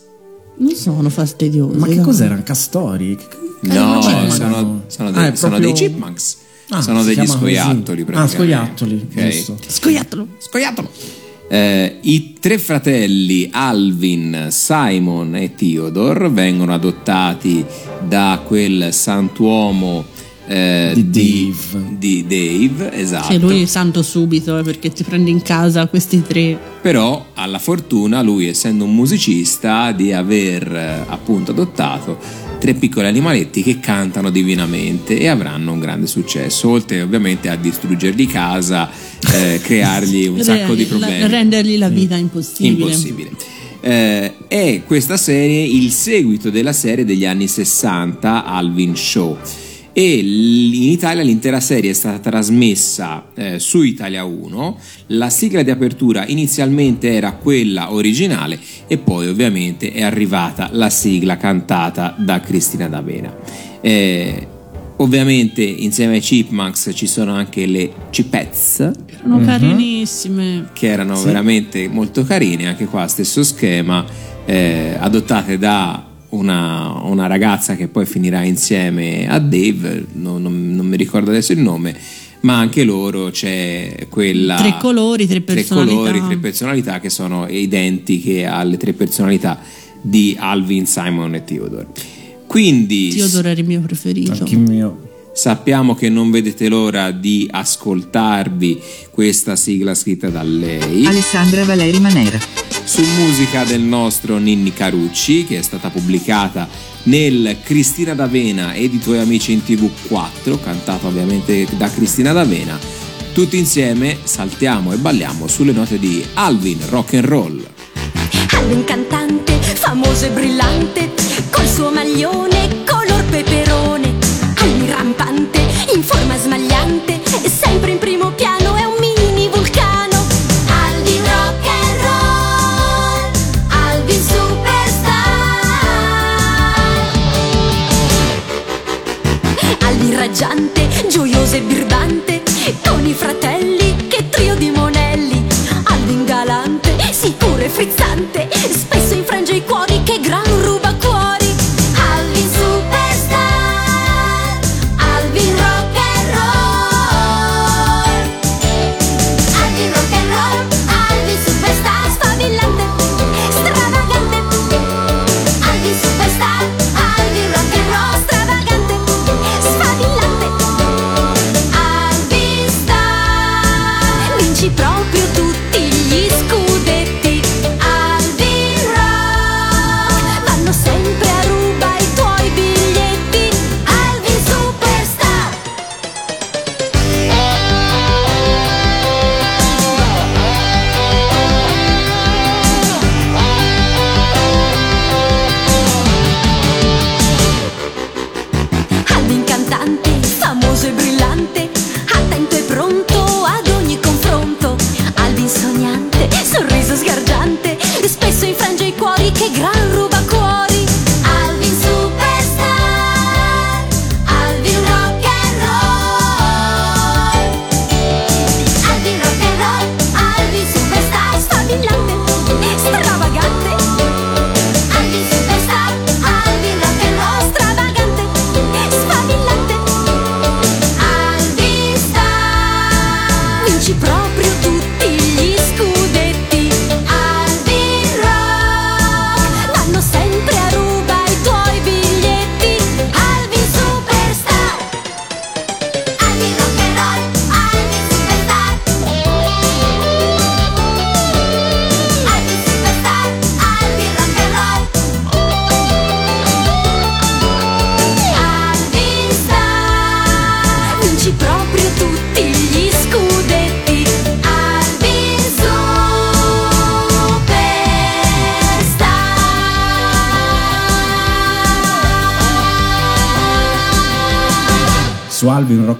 Non sono fastidiosi. Ma che cos'erano? Castori? No, Chipmunks. sono, sono Ah, dei, sono proprio- dei chipmunks. Ah, sono degli così. scoiattoli. Ah, scoiattoli, Ok? giusto. Scoiattolo. Scoiattolo. Eh, I tre fratelli Alvin, Simon e Theodore vengono adottati da quel santuomo eh, Di di, di Dave, esatto. Che lui è santo subito eh, perché ti prendi in casa questi tre. Però ha la fortuna, lui essendo un musicista, di aver eh, appunto adottato tre piccoli animaletti che cantano divinamente e avranno un grande successo, oltre ovviamente a distruggergli casa, eh, creargli un sacco di La- problemi. rendergli la vita impossibile. Impossibile. Eh, è questa serie il seguito della serie degli anni 60 Alvin Show e in Italia l'intera serie è stata trasmessa eh, su Italia 1 la sigla di apertura inizialmente era quella originale e poi ovviamente è arrivata la sigla cantata da Cristina D'Avena Eh, ovviamente insieme ai Chipmunks ci sono anche le Chipettes Sono carinissime. che erano Sì. veramente molto carine, anche qua stesso schema, eh, adottate da una, una ragazza che poi finirà insieme a Dave, no- non, non mi ricordo adesso il nome, ma anche loro c'è quella... Tre colori, tre personalità. colori, tre personalità che sono identiche alle tre personalità di Alvin, Simon e Theodore. Quindi Theodore era il mio preferito. Anche il mio. Sappiamo che non vedete l'ora di ascoltarvi questa sigla scritta da lei Alessandra Valeri Manera. Su musica del nostro Ninni Carucci che è stata pubblicata nel Cristina D'Avena e i tuoi amici in TV 4, cantato ovviamente da Cristina D'Avena. Tutti insieme saltiamo e balliamo sulle note di Alvin Rock and Roll. Alvin cantante, famoso e brillante, col suo maglione color peperone. Alvin rampante, in forma smagliante, sempre in raggiante, gioioso e birbante, con i fratelli, che trio di monelli. Alvin galante, sicuro e frizzante,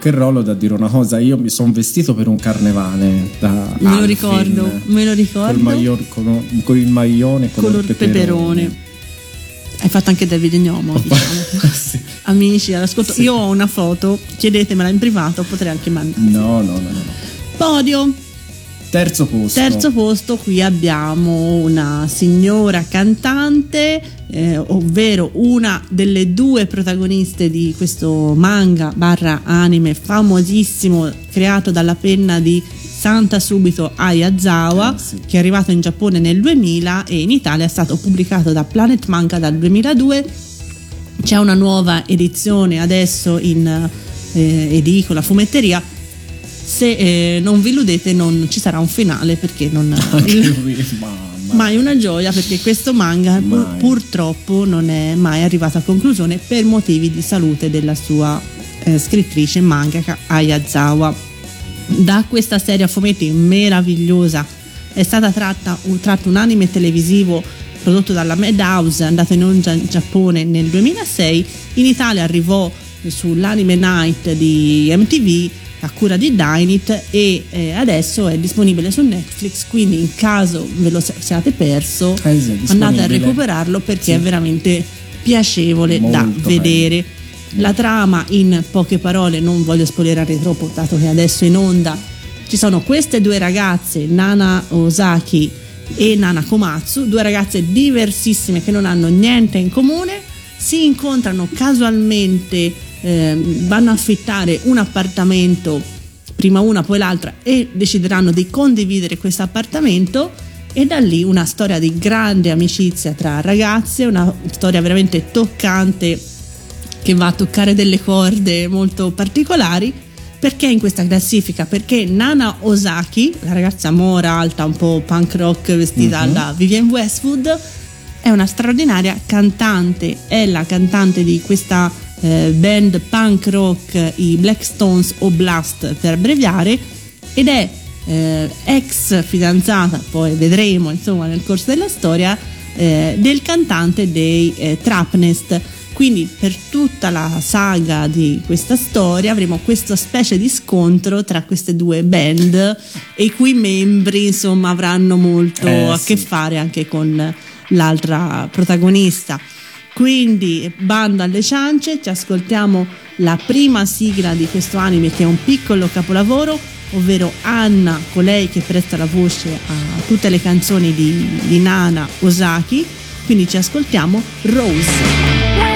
Rock and Roll ho da dire una cosa, io mi sono vestito per un carnevale da Me lo Alvin, ricordo, me lo ricordo. Col, maglior- con, con il maglione color, color peperone. Hai fatto anche Davide Gnomo, diciamo. Sì. Amici, all'ascolto. Io ho una foto, chiedetemela in privato, potrei anche mandare. No, no, no. no. Podio, Terzo posto. terzo posto, qui abbiamo una signora cantante, eh, ovvero una delle due protagoniste di questo manga barra anime famosissimo creato dalla penna di Santa Subito Ayazawa, Eh, sì. che è arrivato in Giappone nel 2000 e in Italia è stato pubblicato da Planet Manga dal 2002. C'è una nuova edizione adesso in eh, edicola, fumetteria. Se eh, non vi illudete, non ci sarà un finale perché non, il, mamma. mai una gioia perché questo manga pur- purtroppo non è mai arrivato a conclusione per motivi di salute della sua eh, scrittrice mangaka Ayazawa. Da questa serie a fumetti meravigliosa. È stata tratta un, tratto un anime televisivo prodotto dalla Madhouse, andato in onda in Giappone nel 2006, in Italia arrivò sull'Anime Night di MTV a cura di Dynit e eh, adesso è disponibile su Netflix, quindi in caso ve lo siate perso Eh sì, andate a recuperarlo perché Sì. è veramente piacevole da Molto vedere. La trama in poche parole, non voglio spoilerare troppo dato che adesso è in onda, ci sono queste due ragazze, Nana Osaki e Nana Komatsu, due ragazze diversissime che non hanno niente in comune, si incontrano casualmente, ehm, vanno a affittare un appartamento, prima una poi l'altra, e decideranno di condividere questo appartamento e da lì una storia di grande amicizia tra ragazze, una storia veramente toccante che va a toccare delle corde molto particolari. Perché in questa classifica? Perché Nana Osaki, la ragazza mora alta, un po' punk rock vestita Mhm. da Vivienne Westwood, è una straordinaria cantante, è la cantante di questa eh, band punk rock, i Blackstones Oblast per abbreviare, ed è eh, ex fidanzata, poi vedremo insomma nel corso della storia, eh, del cantante dei eh, Trapnest. Quindi per tutta la saga di questa storia avremo questa specie di scontro tra queste due band e i cui membri insomma avranno molto Eh, a sì. che fare anche con l'altra protagonista. Quindi bando alle ciance, ci ascoltiamo la prima sigla di questo anime che è un piccolo capolavoro, ovvero Anna, colei che presta la voce a tutte le canzoni di, di Nana Osaki. Quindi ci ascoltiamo Rose.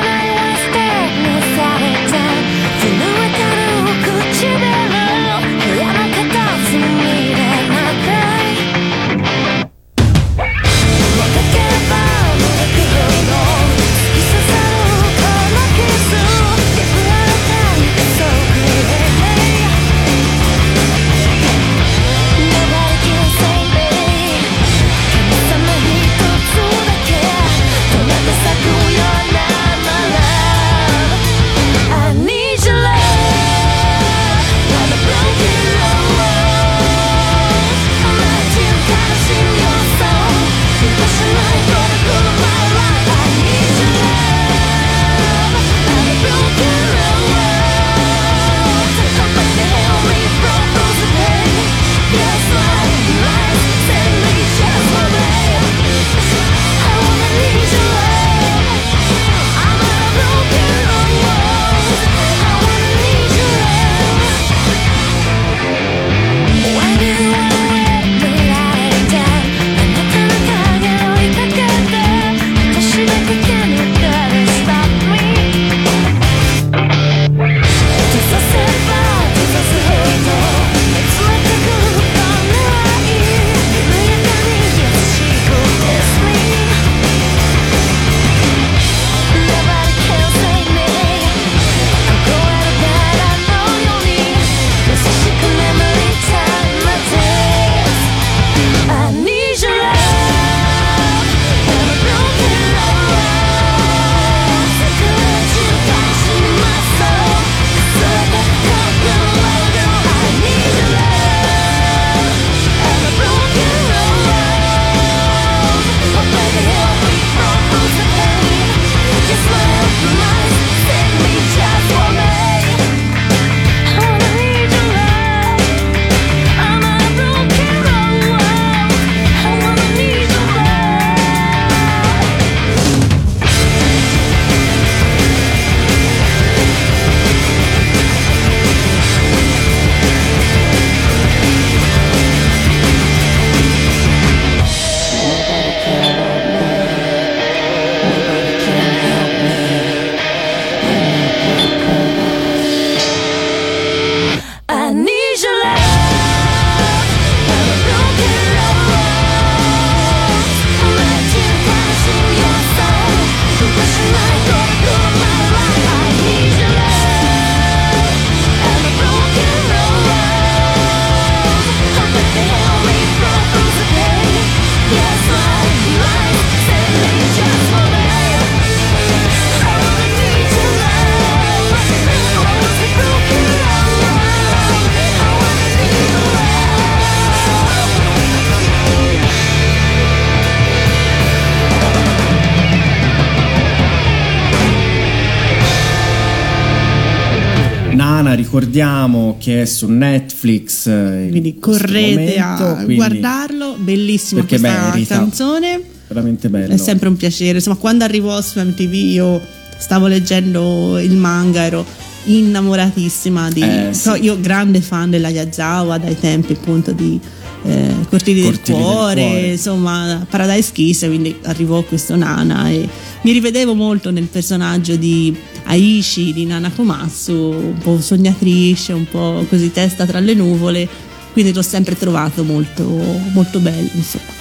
Italiana, ricordiamo che è su Netflix. eh, in Quindi correte a momento, quindi guardarlo, bellissima questa merita. canzone. Veramente bello. È sempre un piacere. Insomma, quando arrivò su MTV io stavo leggendo il manga, ero innamoratissima di. Eh, sì. so, io grande fan della Yazawa dai tempi appunto di eh, Cortili, del, del cuore, Cuore. insomma, Paradise Kiss, quindi arrivò questo Nana e mi rivedevo molto nel personaggio di Aishi di Nana Komatsu, un po' sognatrice, un po' così testa tra le nuvole, quindi l'ho sempre trovato molto, molto bello, insomma.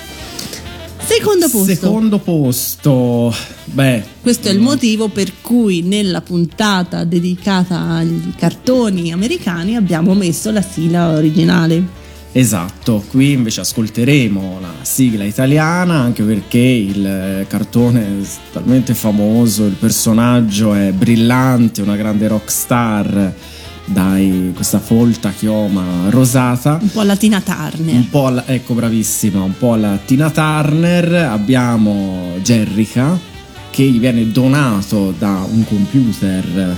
Secondo posto. Secondo posto, beh, Questo è il motivo per cui nella puntata dedicata agli cartoni americani abbiamo messo la sigla originale. Esatto. Qui invece ascolteremo la sigla italiana anche perché il eh, cartone è talmente famoso, il personaggio è brillante, una grande rockstar dai questa folta chioma rosata. Un po' alla Tina Turner. Un po' alla, ecco bravissima, un po' alla Tina Turner, abbiamo Jerrica che gli viene donato da un computer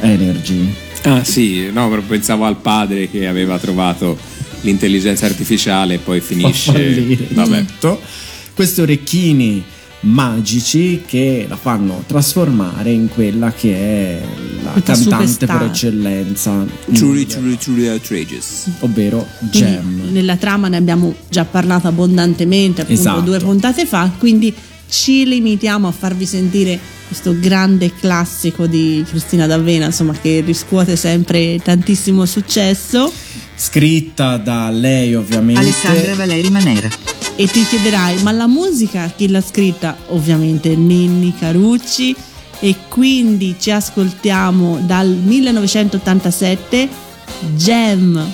Energy. Ah sì, no, però pensavo al padre che aveva trovato l'intelligenza artificiale e poi finisce... Vabbè. tutto. Questi orecchini magici che la fanno trasformare in quella che è la Questa cantante superstar. per eccellenza, Truly, truly, truly outrageous. ovvero Quindi Gem. Nella trama ne abbiamo già parlato abbondantemente, appunto Esatto. due puntate fa, quindi ci limitiamo a farvi sentire questo grande classico di Cristina D'Avena, insomma, che riscuote sempre tantissimo successo. Scritta da lei ovviamente. Alessandra Valeri Manera. E ti chiederai, ma la musica chi l'ha scritta? Ovviamente Ninni Carucci. E quindi ci ascoltiamo dal 1987 Gem.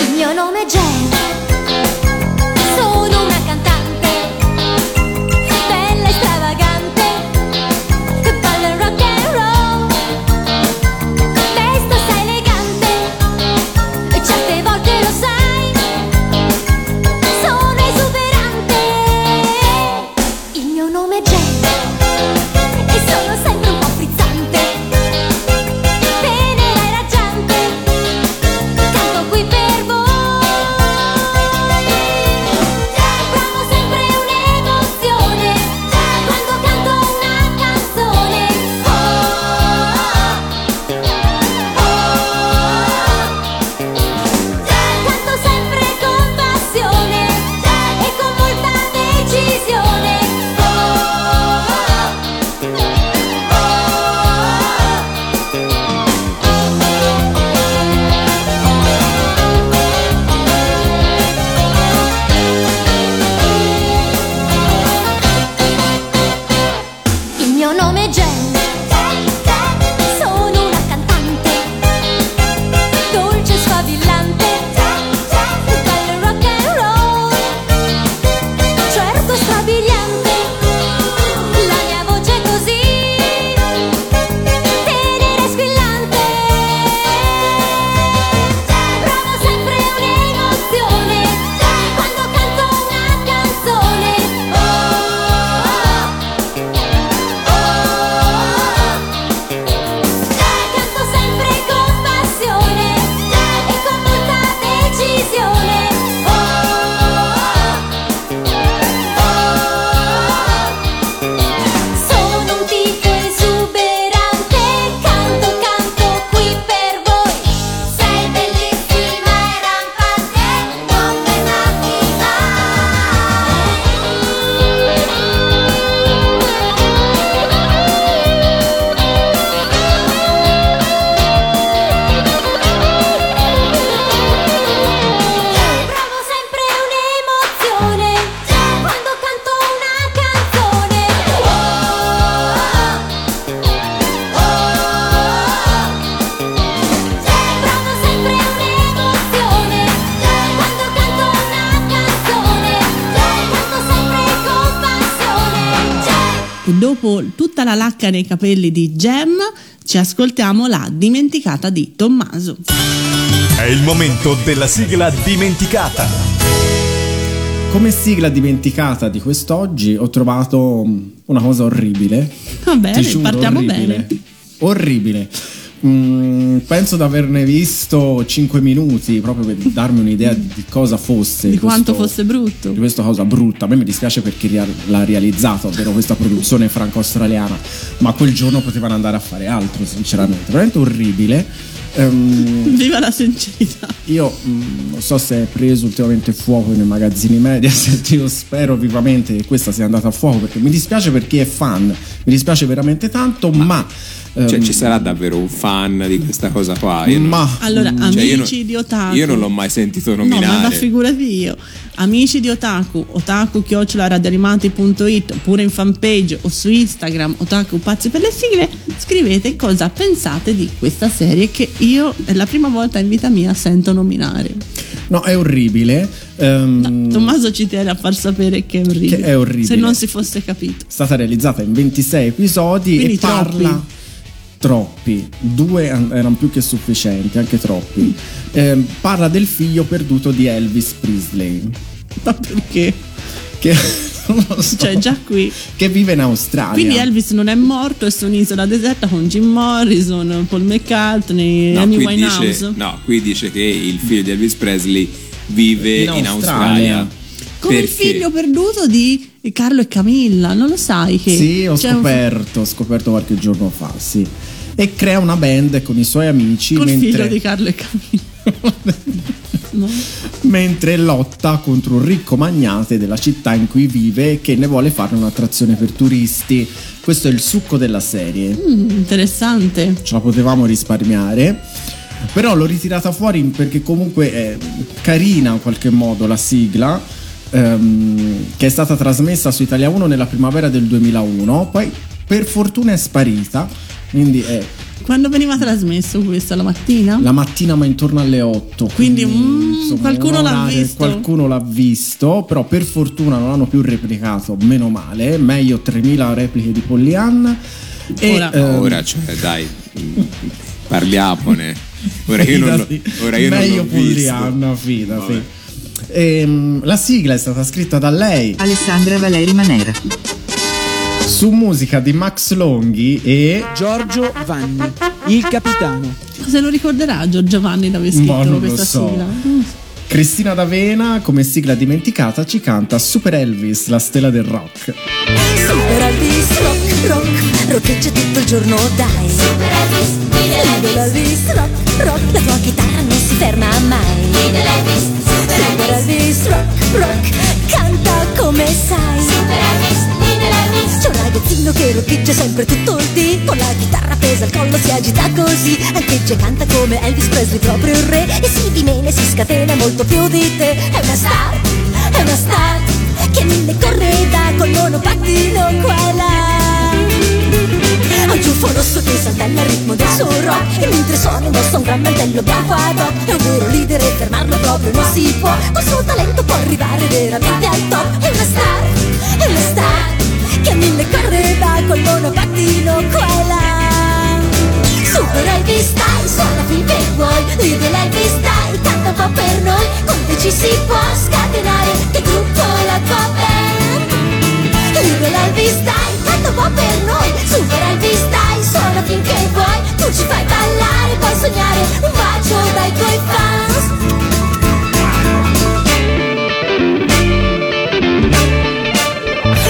Il mio nome è Jen, e sono sempre lacca nei capelli di Gem, ci ascoltiamo la dimenticata di Tommaso. È il momento della sigla dimenticata. Come sigla dimenticata di quest'oggi ho trovato mm, una cosa orribile. Va bene, partiamo orribile. bene. Orribile. Mm, penso di averne visto 5 minuti proprio per darmi un'idea di, cosa fosse. Di quanto questo- fosse brutto. di questa cosa brutta. A me mi dispiace per chi l'ha realizzato, ovvero questa produzione franco-australiana, ma quel giorno potevano andare a fare altro, sinceramente. Veramente orribile. Ehm, Viva la sincerità. io mm, non so se è preso ultimamente fuoco nei magazzini Mediaset, io spero vivamente che questa sia andata a fuoco perché mi dispiace per chi è fan, mi dispiace veramente tanto, ma... Cioè, ehm, ci sarà davvero un fan di questa cosa qua? Io non- ma Allora, Cioè, io amici non- di Otaku. Io non l'ho mai sentito No, ma nominare. da figurati io. Amici di Otaku, otaku radioanimati.it oppure in fanpage o su Instagram otaku pazzi per le sigle, scrivete cosa pensate di questa serie che io è la prima volta in vita mia sento nominare. no, è orribile. ehm, Tommaso ci tiene a far sapere che è orribile. Che è orribile. Se non si fosse capito. è stata realizzata in 26 episodi Quindi e parla troppi, due an- erano più che sufficienti, anche troppi. Ehm, parla del figlio perduto di Elvis Presley. Ma perché? Che, non lo so, Cioè, già qui. che vive in Australia. Quindi Elvis non è morto, è su un'isola deserta con Jim Morrison, Paul McCartney, No Amy Winehouse. dice, no, qui dice che il figlio di Elvis Presley vive In in, Australia. Come il Perché? figlio perduto di Carlo e Camilla, non lo sai che Sì, ho un- scoperto, ho scoperto qualche giorno fa, sì. E crea una band con i suoi amici col mentre, figlio di Carlo e Camilla. no? mentre lotta contro un ricco magnate della città in cui vive che ne vuole fare un'attrazione per turisti. Questo è il succo della serie. Mm, interessante. ce la potevamo risparmiare. Però l'ho ritirata fuori perché comunque è carina in qualche modo la sigla, ehm, che è stata trasmessa su Italia 1 nella primavera del 2001, poi per fortuna è sparita, quindi è Quando veniva trasmesso questo? La mattina? la mattina ma intorno alle 8. Quindi, mm, qualcuno un l'ha visto. Qualcuno l'ha visto, però per fortuna non l'hanno più replicato, meno male, meglio 3000 repliche di Pollyanna. E, Ora- ehm, Ora, cioè, dai, parliamone. Ora io non, lo- ora io non Meglio l'ho visto. Pollyanna, fidati. Vabbè. Ehm, la sigla è stata scritta da lei Alessandra Valeri Manera. su musica di Max Longhi e Giorgio Vanni, il capitano. Se lo ricorderà Giorgio Vanni d'aver scritto Ma non lo questa so. sigla? Mm. Cristina D'Avena come sigla dimenticata ci canta Super Elvis, la stella del rock. Super Elvis rock, rock, roccheggia tutto il giorno dai Super Elvis, Little Elvis rock, rock, la tua chitarra non si ferma mai. Little Elvis, Super Elvis rock, rock, canta come sai. Super Elvis, Little Elvis C'è un ragazzino che roccheggia sempre tutto il dì. Con la chitarra appesa al collo si agita così. Ancheggia e canta come Elvis Presley proprio il re. E si dimene, si scatena molto più di te. È una star, è una star Che mille correda col monopattino qua e là ha un ciuffo rosso che saltella al ritmo del suo rock. E mentre suona indossa un gran mantello bianco ad hoc. È un vero leader e fermarlo proprio non si può. Col suo talento può arrivare veramente al top. È una star, è una star Che a mille correva col monopattino qua e là Super Elvis dai, suona finché vuoi. Little Elvis dai, canta un po' per noi. Con te ci si può scatenare? Che gruppo la tua band Little Elvis dai, un po' per noi. Super Elvis dai, suona finché vuoi. Tu ci fai ballare, puoi sognare. Un bacio dai tuoi fans.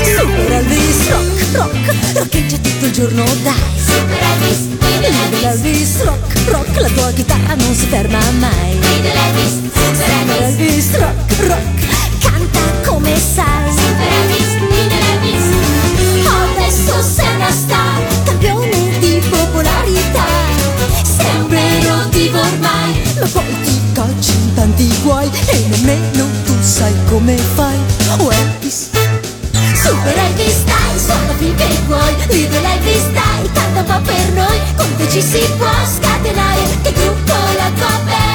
Super Elvis rock, rock Roccheggia tutto il giorno dai. Super Elvis, Little Elvis rock, rock. La tua chitarra non si ferma mai. Little Elvis, Super Elvis rock, rock. Canta come sai. Super Elvis Adesso sei una star Campione di popolarità. Vero divo ormai. Ma poi ti cacci in tanti guai E nemmeno tu sai come fai. Oh Elvis Super Elvis dai, suona finché vuoi. Little Elvis dai, canta un po' per noi. Con te ci si può scatenare. Che gruppo la tua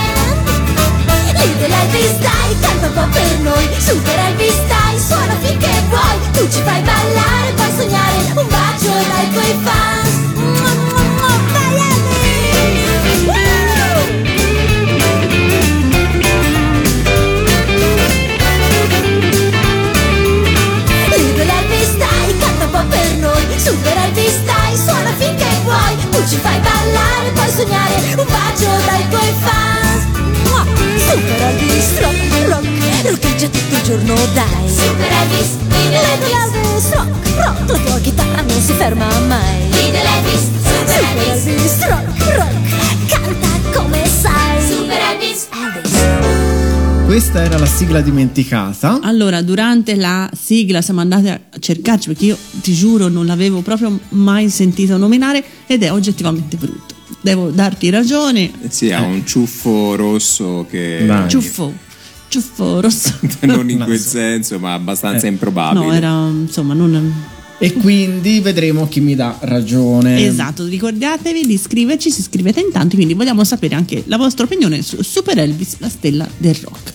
band Little Elvis dai, canta un po' per noi. Super Elvis dai, suona finché vuoi. Tu ci fai ballare, puoi sognare Un bacio dai tuoi fans ferma mai Little Elvis, Super Elvis Rock, rock Canta come sai Super Elvis Elvis Questa era la sigla dimenticata. Allora, durante la sigla siamo andati a cercarci perché io ti giuro non l'avevo proprio mai sentito nominare ed è oggettivamente brutto. Devo darti ragione. Sì, ha un ciuffo rosso che... Dai. Ciuffo, ciuffo rosso. non in quel senso, ma abbastanza Eh. improbabile. No, era insomma non. E quindi vedremo chi mi dà ragione. Esatto, ricordatevi di iscriverci, se iscrivete in tanti, quindi vogliamo sapere anche la vostra opinione su Super Elvis, la stella del rock.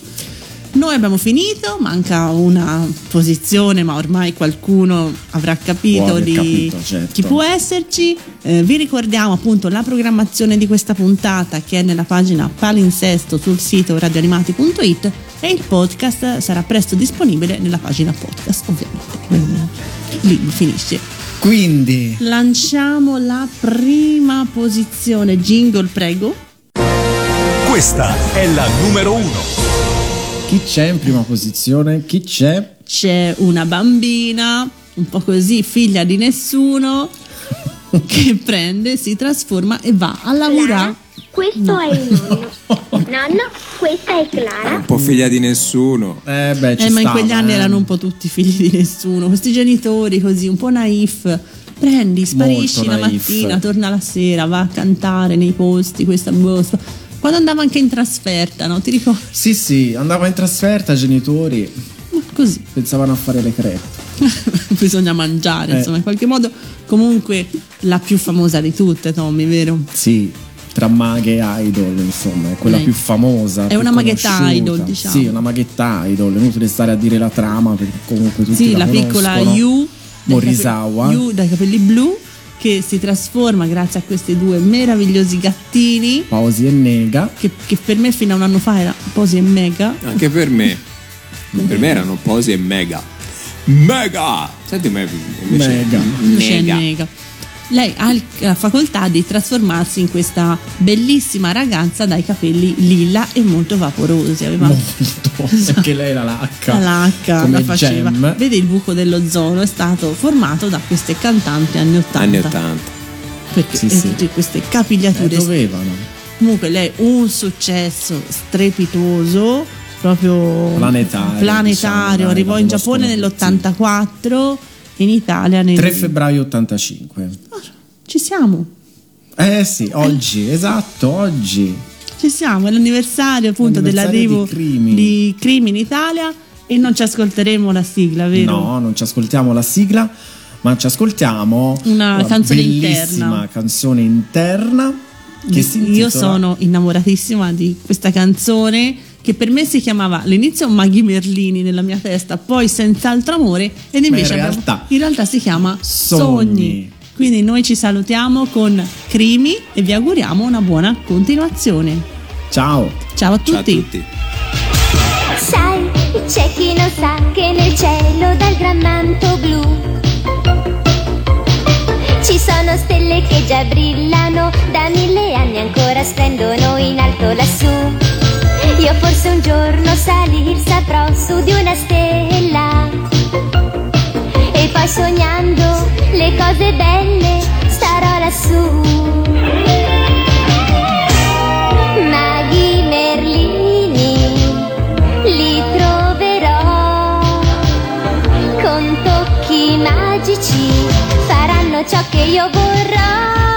Noi abbiamo finito, manca una posizione, ma ormai qualcuno avrà capito di capito, certo. chi può esserci. Eh, vi ricordiamo appunto la programmazione di questa puntata che è nella pagina palinsesto sul sito radioanimati.it e il podcast sarà presto disponibile nella pagina podcast, ovviamente. Lì finisce. Quindi, Lanciamo la prima posizione. Jingle, prego. Questa è la numero uno. chi c'è in prima posizione? Chi c'è? C'è una bambina, un po' così, figlia di nessuno, che prende, si trasforma e va a lavorare. Questo è il nonno. Nonno, questa è Clara. Un po' figlia di nessuno. Eh beh, ci Eh, ma in quegli anni eh. erano un po' tutti figli di nessuno. Questi genitori così, un po' naif. Prendi, sparisci Molto la naif. mattina, torna la sera, va a cantare nei posti, questa bosta. Quando andava anche in trasferta, no? Ti ricordi? Sì, sì, andava in trasferta, genitori Così. pensavano a fare le crepe. Bisogna mangiare, Eh. insomma, in qualche modo. Comunque, la più famosa di tutte, Tommy, vero? Sì, tra maghe e idol, insomma, è quella Lei. più famosa. È più una maghetta idol, diciamo. Sì, una maghetta idol. È inutile stare a dire la trama perché comunque tutti Sì, la, la piccola. Yu Morisawa. capelli- Yu dai capelli blu che si trasforma grazie a questi due meravigliosi gattini Pausi e Nega. che, che per me fino a un anno fa era Posi e Mega. Anche per me. per me erano posi e mega. Mega! Senti, ma invece Mega. Invece è Mega. Mega. Lei ha la facoltà di trasformarsi in questa bellissima ragazza dai capelli lilla e molto vaporosi. Aveva Molto. Perché lei la lacca. la lacca, come la faceva. Gem. Vedi il buco dell'ozono è stato formato da queste cantanti anni 80. Anni 80. Perché Sì, eh, sì. tutte queste Eh, capigliature. dovevano. Comunque lei un successo strepitoso, proprio Planetario, planetario. diciamo, arrivò in Giappone conoscono nell'84, in Italia nel 3 febbraio 85. Ci siamo. Eh sì, oggi, esatto, oggi. Ci siamo, è l'anniversario appunto L'anniversario dell'arrivo di Crimi. di Crimi in Italia e non ci ascolteremo la sigla, vero? No, non ci ascoltiamo la sigla, ma ci ascoltiamo Una canzone bellissima interna. canzone interna che Io sono innamoratissima di questa canzone che per me si chiamava all'inizio Maghi Merlini nella mia testa, poi Senz'altro amore ed invece in abbiamo- realtà- in realtà si chiama Sogni. Sogni. Quindi noi ci salutiamo con Crimi e vi auguriamo una buona continuazione. Ciao. Ciao a Ciao a tutti. tutti. Sai, c'è chi non sa che nel cielo dal gran manto blu ci sono stelle che già brillano, da mille anni ancora splendono in alto lassù. Io forse un giorno salir saprò su di una stella e poi sognando le cose belle starò lassù. Maghi Merlini li troverò con tocchi magici faranno ciò che io vorrò.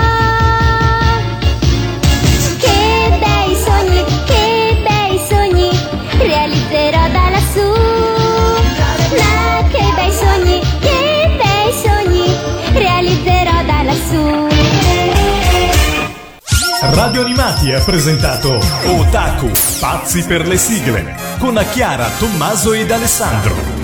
Radio Animati ha presentato Otaku, pazzi per le sigle, con Chiara, Tommaso ed Alessandro.